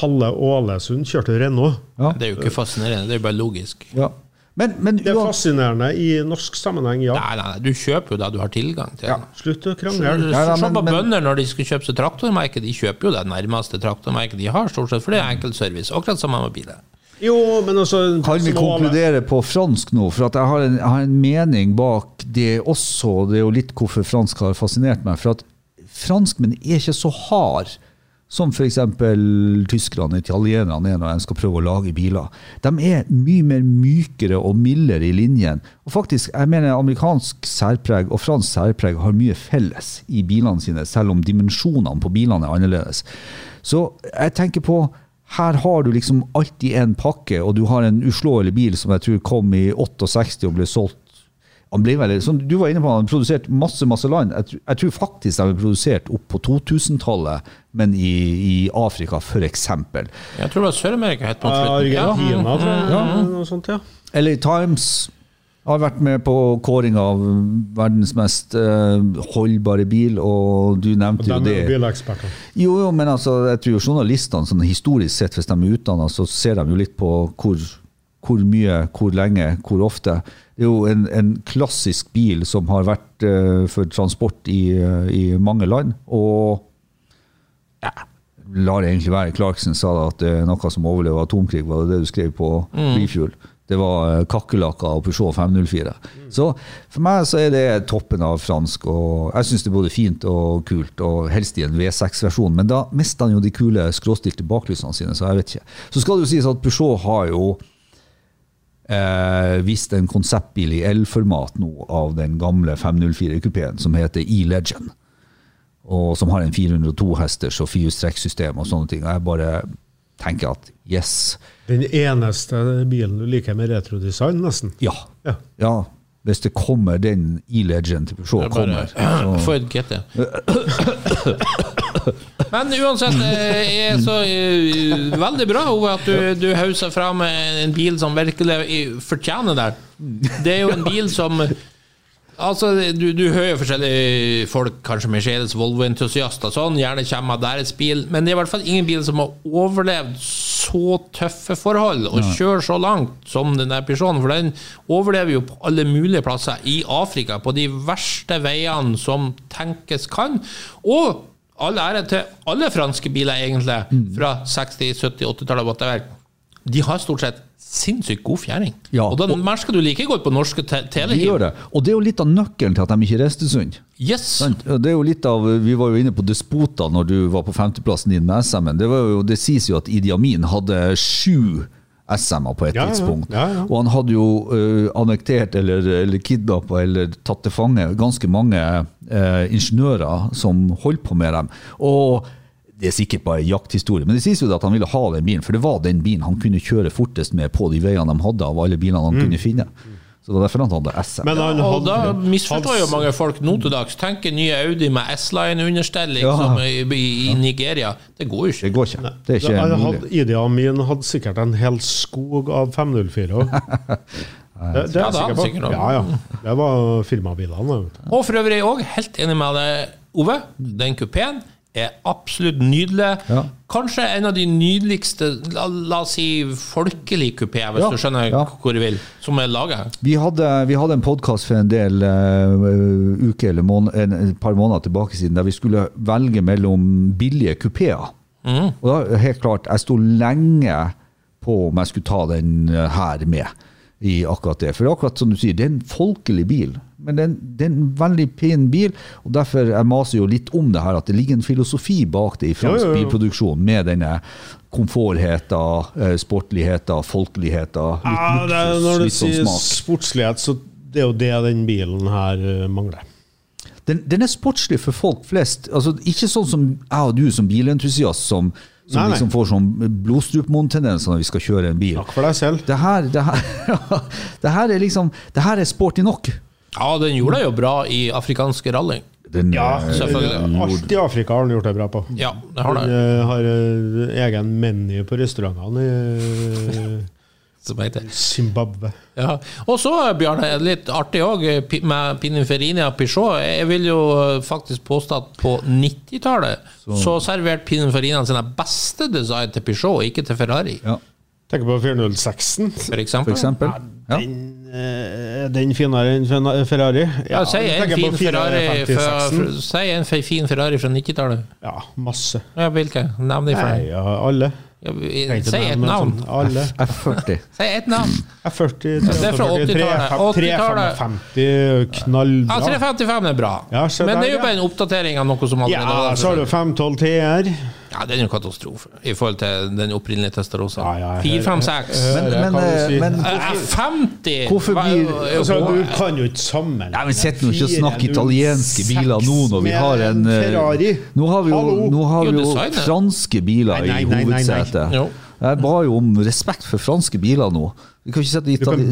Halle Ålesund kjørte Renault. ja, Det er jo ikke fascinerende, det er jo bare logisk. ja. Men, men Det er fascinerende i norsk sammenheng, ja. Nei, nei, du kjøper jo det du har tilgang til. Slutt å krangle. Se på bønder når de skal kjøpe seg traktormerke. De kjøper jo det nærmeste traktormerket de har, stort sett, for det er enkeltservice. Akkurat som med biler. Jo, men altså Kan vi konkludere på fransk nå? For at jeg har, en, jeg har en mening bak det også. Det er jo litt hvorfor fransk har fascinert meg. For at franskmenn er ikke så hard som f.eks. tyskerne, italienerne er når de skal prøve å lage biler. De er mye mer mykere og mildere i linjen. Og faktisk, jeg mener Amerikansk særpreg og fransk særpreg har mye felles i bilene sine, selv om dimensjonene på bilene er annerledes. Så jeg tenker på her har du liksom alltid en pakke, og du har en uslåelig bil som jeg tror kom i 68 og ble solgt han ble veldig, som du var inne på, han har produsert masse masse land. Jeg, tror- jeg tror faktisk de har produsert opp på 2000-tallet, men i, i Afrika f.eks. Jeg tror det var Sør-Amerika het på slutten. Argentina, Ja. tror jeg. Noe sånt, ja. LA Times har vært med på kåring av verdens mest uh, holdbare bil, og du Og nevnte jo de er det. jo bileksperter. Jo, jo, men altså, jeg tror jo journalistene sånn historisk sett, hvis de er utdanna, så ser de jo litt på hvor, hvor mye, hvor lenge, hvor ofte. Det er jo en, en klassisk bil som har vært uh, for transport i, uh, i mange land. Og ja, lar det egentlig være. Clarkson sa da at det er noe som overlever atomkrig, var det det du skrev på Refuel. Det var eh, kakerlakker og Peugeot 504. Så for meg så er det toppen av fransk, og jeg syns det er både fint og kult, og helst i en V6-versjon, men da mister han jo de kule skråstilte baklysene sine, så jeg vet ikke. Så skal det jo sies at Peugeot har jo eh, vist en konseptbil i L-format nå av den gamle 504-kupeen som heter E-Legend og som har en 402 hesters og firehjulstrekksystem og sånne ting. Og jeg bare tenker at yes, Den eneste bilen du liker med retrodesign, nesten. ja. Ja. ja. Hvis det kommer den E-Legend til Peugeot er kommer, Få et GT. Men uansett, eh, er så eh, veldig bra Ove, at du, du hauser fram en bil som virkelig fortjener det. Det er jo en bil som Altså, du, du hører forskjellige folk, kanskje Mercedes, Volvo-entusiaster, sånn, gjerne kommer av deres bil, men det er i hvert fall ingen bil som har overlevd så tøffe forhold og kjører så langt som den der Peugeoten, for den overlever jo på alle mulige plasser i Afrika, på de verste veiene som tenkes kan. Og all ære til alle franske biler, egentlig, fra 60-, 70-, 80-tallet, whatever. De har stort sett sinnssykt god fjæring. Ja, og den og- merker du like godt på norske te de gjør det. Og det er jo litt av nøkkelen til at de ikke reiste sund. Yes! Det er jo litt av, Vi var jo inne på despota når du var på femteplassen din med SM-en. Det, det sies jo at Idi Amin hadde sju SM-er på et Ja, tidspunkt. ja, ja. Og han hadde jo uh, annektert eller, eller kidnappa eller tatt til fange ganske mange uh, ingeniører som holdt på med dem. Og det er sikkert bare jakthistorie, men det sies jo at han ville ha den bilen, for det var den bilen han kunne kjøre fortest med på de veiene de hadde, av alle bilene han kunne finne. Så det er derfor han hadde SM. Men han Og da misforstår jo mange folk nå til dags. Tenk en ny Audi med S-line-understell Ja. liksom, i, i, i Nigeria. Det går jo det ikke. går ikke. Det er ikke Han mulig. hadde, Idi Amin hadde sikkert en hel skog av 504 òg. Det, det er jeg det hadde sikker på. Ja, ja. Det var firmabilene. Og for øvrig òg helt enig med deg, Ove. Den kupeen er absolutt nydelig. Ja. Kanskje en av de nydeligste, la, la oss si folkelige kupé, hvis Ja, du skjønner ja. hvor jeg vil, som er laget. Vi hadde, vi hadde en podkast for en del uh, uker eller måned, en, et par måneder tilbake siden der vi skulle velge mellom billige kupeer. Og da, helt klart, jeg sto lenge på om jeg skulle ta den eh, her med i akkurat det. For akkurat som du sier, det er en folkelig bil. Men det er en, det er en veldig pen bil, og derfor jeg maser jo litt om det her, at det ligger en filosofi bak det i fransk Jo, jo, jo. bilproduksjon, med denne komfortheten, eh, sportligheten, folkeligheten, litt Ja, det er, når du sånn sier smak. sportslighet, så det er jo det den bilen her eh, mangler. Den, den er sportslig for folk flest. Altså, ikke sånn som jeg og du som bilentusiast, som, som Nei, nei. liksom får sånn blodstrupmoen-tendenser når vi skal kjøre en bil. Takk for deg selv. Det her, det her, det her er liksom Det her er sporty nok. Ja, den gjorde det jo bra i afrikansk rally. Den, Ja, eh, selvfølgelig. Alt i Afrika har den gjort det bra på. Ja, det har det. Den har eh, egen meny på restaurantene i eh, Zimbabwe. Ja. Og så, Bjarne, litt artig òg med Pininfarina Peugeot. Jeg vil jo eh, faktisk påstå at på 90-tallet så. serverte Pininfarina sine beste design til Peugeot, ikke til Ferrari, ja, Tenk på 406-en. for for eksempel. eksempel. Ja. Den, eh, den finere enn Ferrari? Ja, si en fin Ferrari fra, 456-en. Si en fin Ferrari fra 90-tallet. Ja, masse. Ja, hvilke? Nevn dem for Nei, ja, alle. Ja, Si et navn. Alle. F40. Si et navn. F40, Det er fra 80-tallet. 80-tallet. 355, knallbra. Ja, 355 er bra. Ja, Men det er jo bare en oppdatering av noe som allerede Ja, var så har du 512 TR. Ja, det er jo en katastrofe i forhold til den opprinnelige Testarossa. Ja, ja, Fire, fem, her- seks. her- Men, eh, men Eh, 50! Hvorfor blir- Altså, du kan jo ikke sammen. Nei, men Sitt nå ikke og snakk italienske biler nå når vi har en eh, Ferrari. Nå har vi jo, nå har vi jo franske biler i hovedsetet. Jeg ba jo om respekt for franske biler nå. Vi kan ikke sette, itali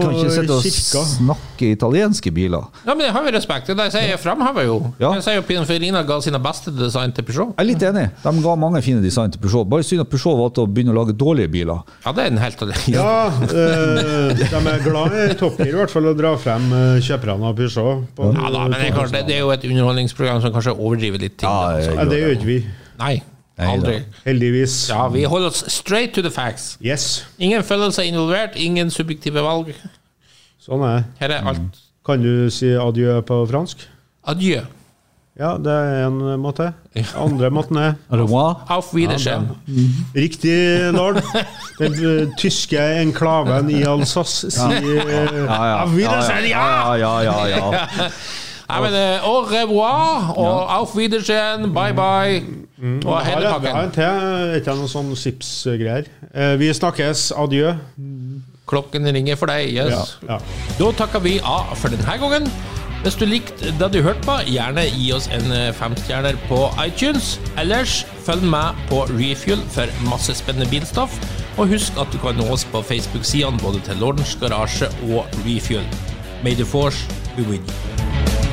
kan ikke og og snakke italienske biler. Ja, men det har vi respekt. Det sier jeg framhever jo. Ja. Jeg sier jo Pininfarina ga sine beste design til Peugeot. Jeg er litt enig. De ga mange fine design til Peugeot. Bare synd at Peugeot valgte å begynne å lage dårlige biler. Ja, det er en helt av. Ja, øh, de er glad i toppgir, i hvert fall å dra frem eh, kjøperne av Peugeot. På, Ja da, men det er, kanskje, det er jo et underholdningsprogram som kanskje overdriver litt ting. Ja, da. Ja, det gjør ikke vi. Nei aldri. Heldigvis. Ja, vi holder oss straight to the facts. Yes, Ingen følelser involvert, ingen subjektive valg. sånn er. Her er alt. Kan du si adjø på fransk? Adjø. Ja, det er en måte. Andre måten er Au revoir. Auf Wiedersehen. Riktig, lord. Den eh, tyske enklaven i Alsace sier eh, Ja, ja. Auf Wiedersehen, ja! ja, ja, ja, ja. Nei, men uh, Au revoir og auf Wiedersehen, bye bye. Og hele pakken. jeg, har en til? Er ikke noe sånn chipsgreier? Eh, vi snakkes. Adjø. Klokken ringer for deg. Yes. ja. Da takker vi av for denne gangen. Hvis du likte det du hørte på, gjerne gi oss en eh, femstjerner på iTunes. Ellers følg med på Refuel for masse spennende bilstoff. Og husk at du kan nå oss på Facebook-sidene både til Lordens Garasje og Refuel. May the force be with you.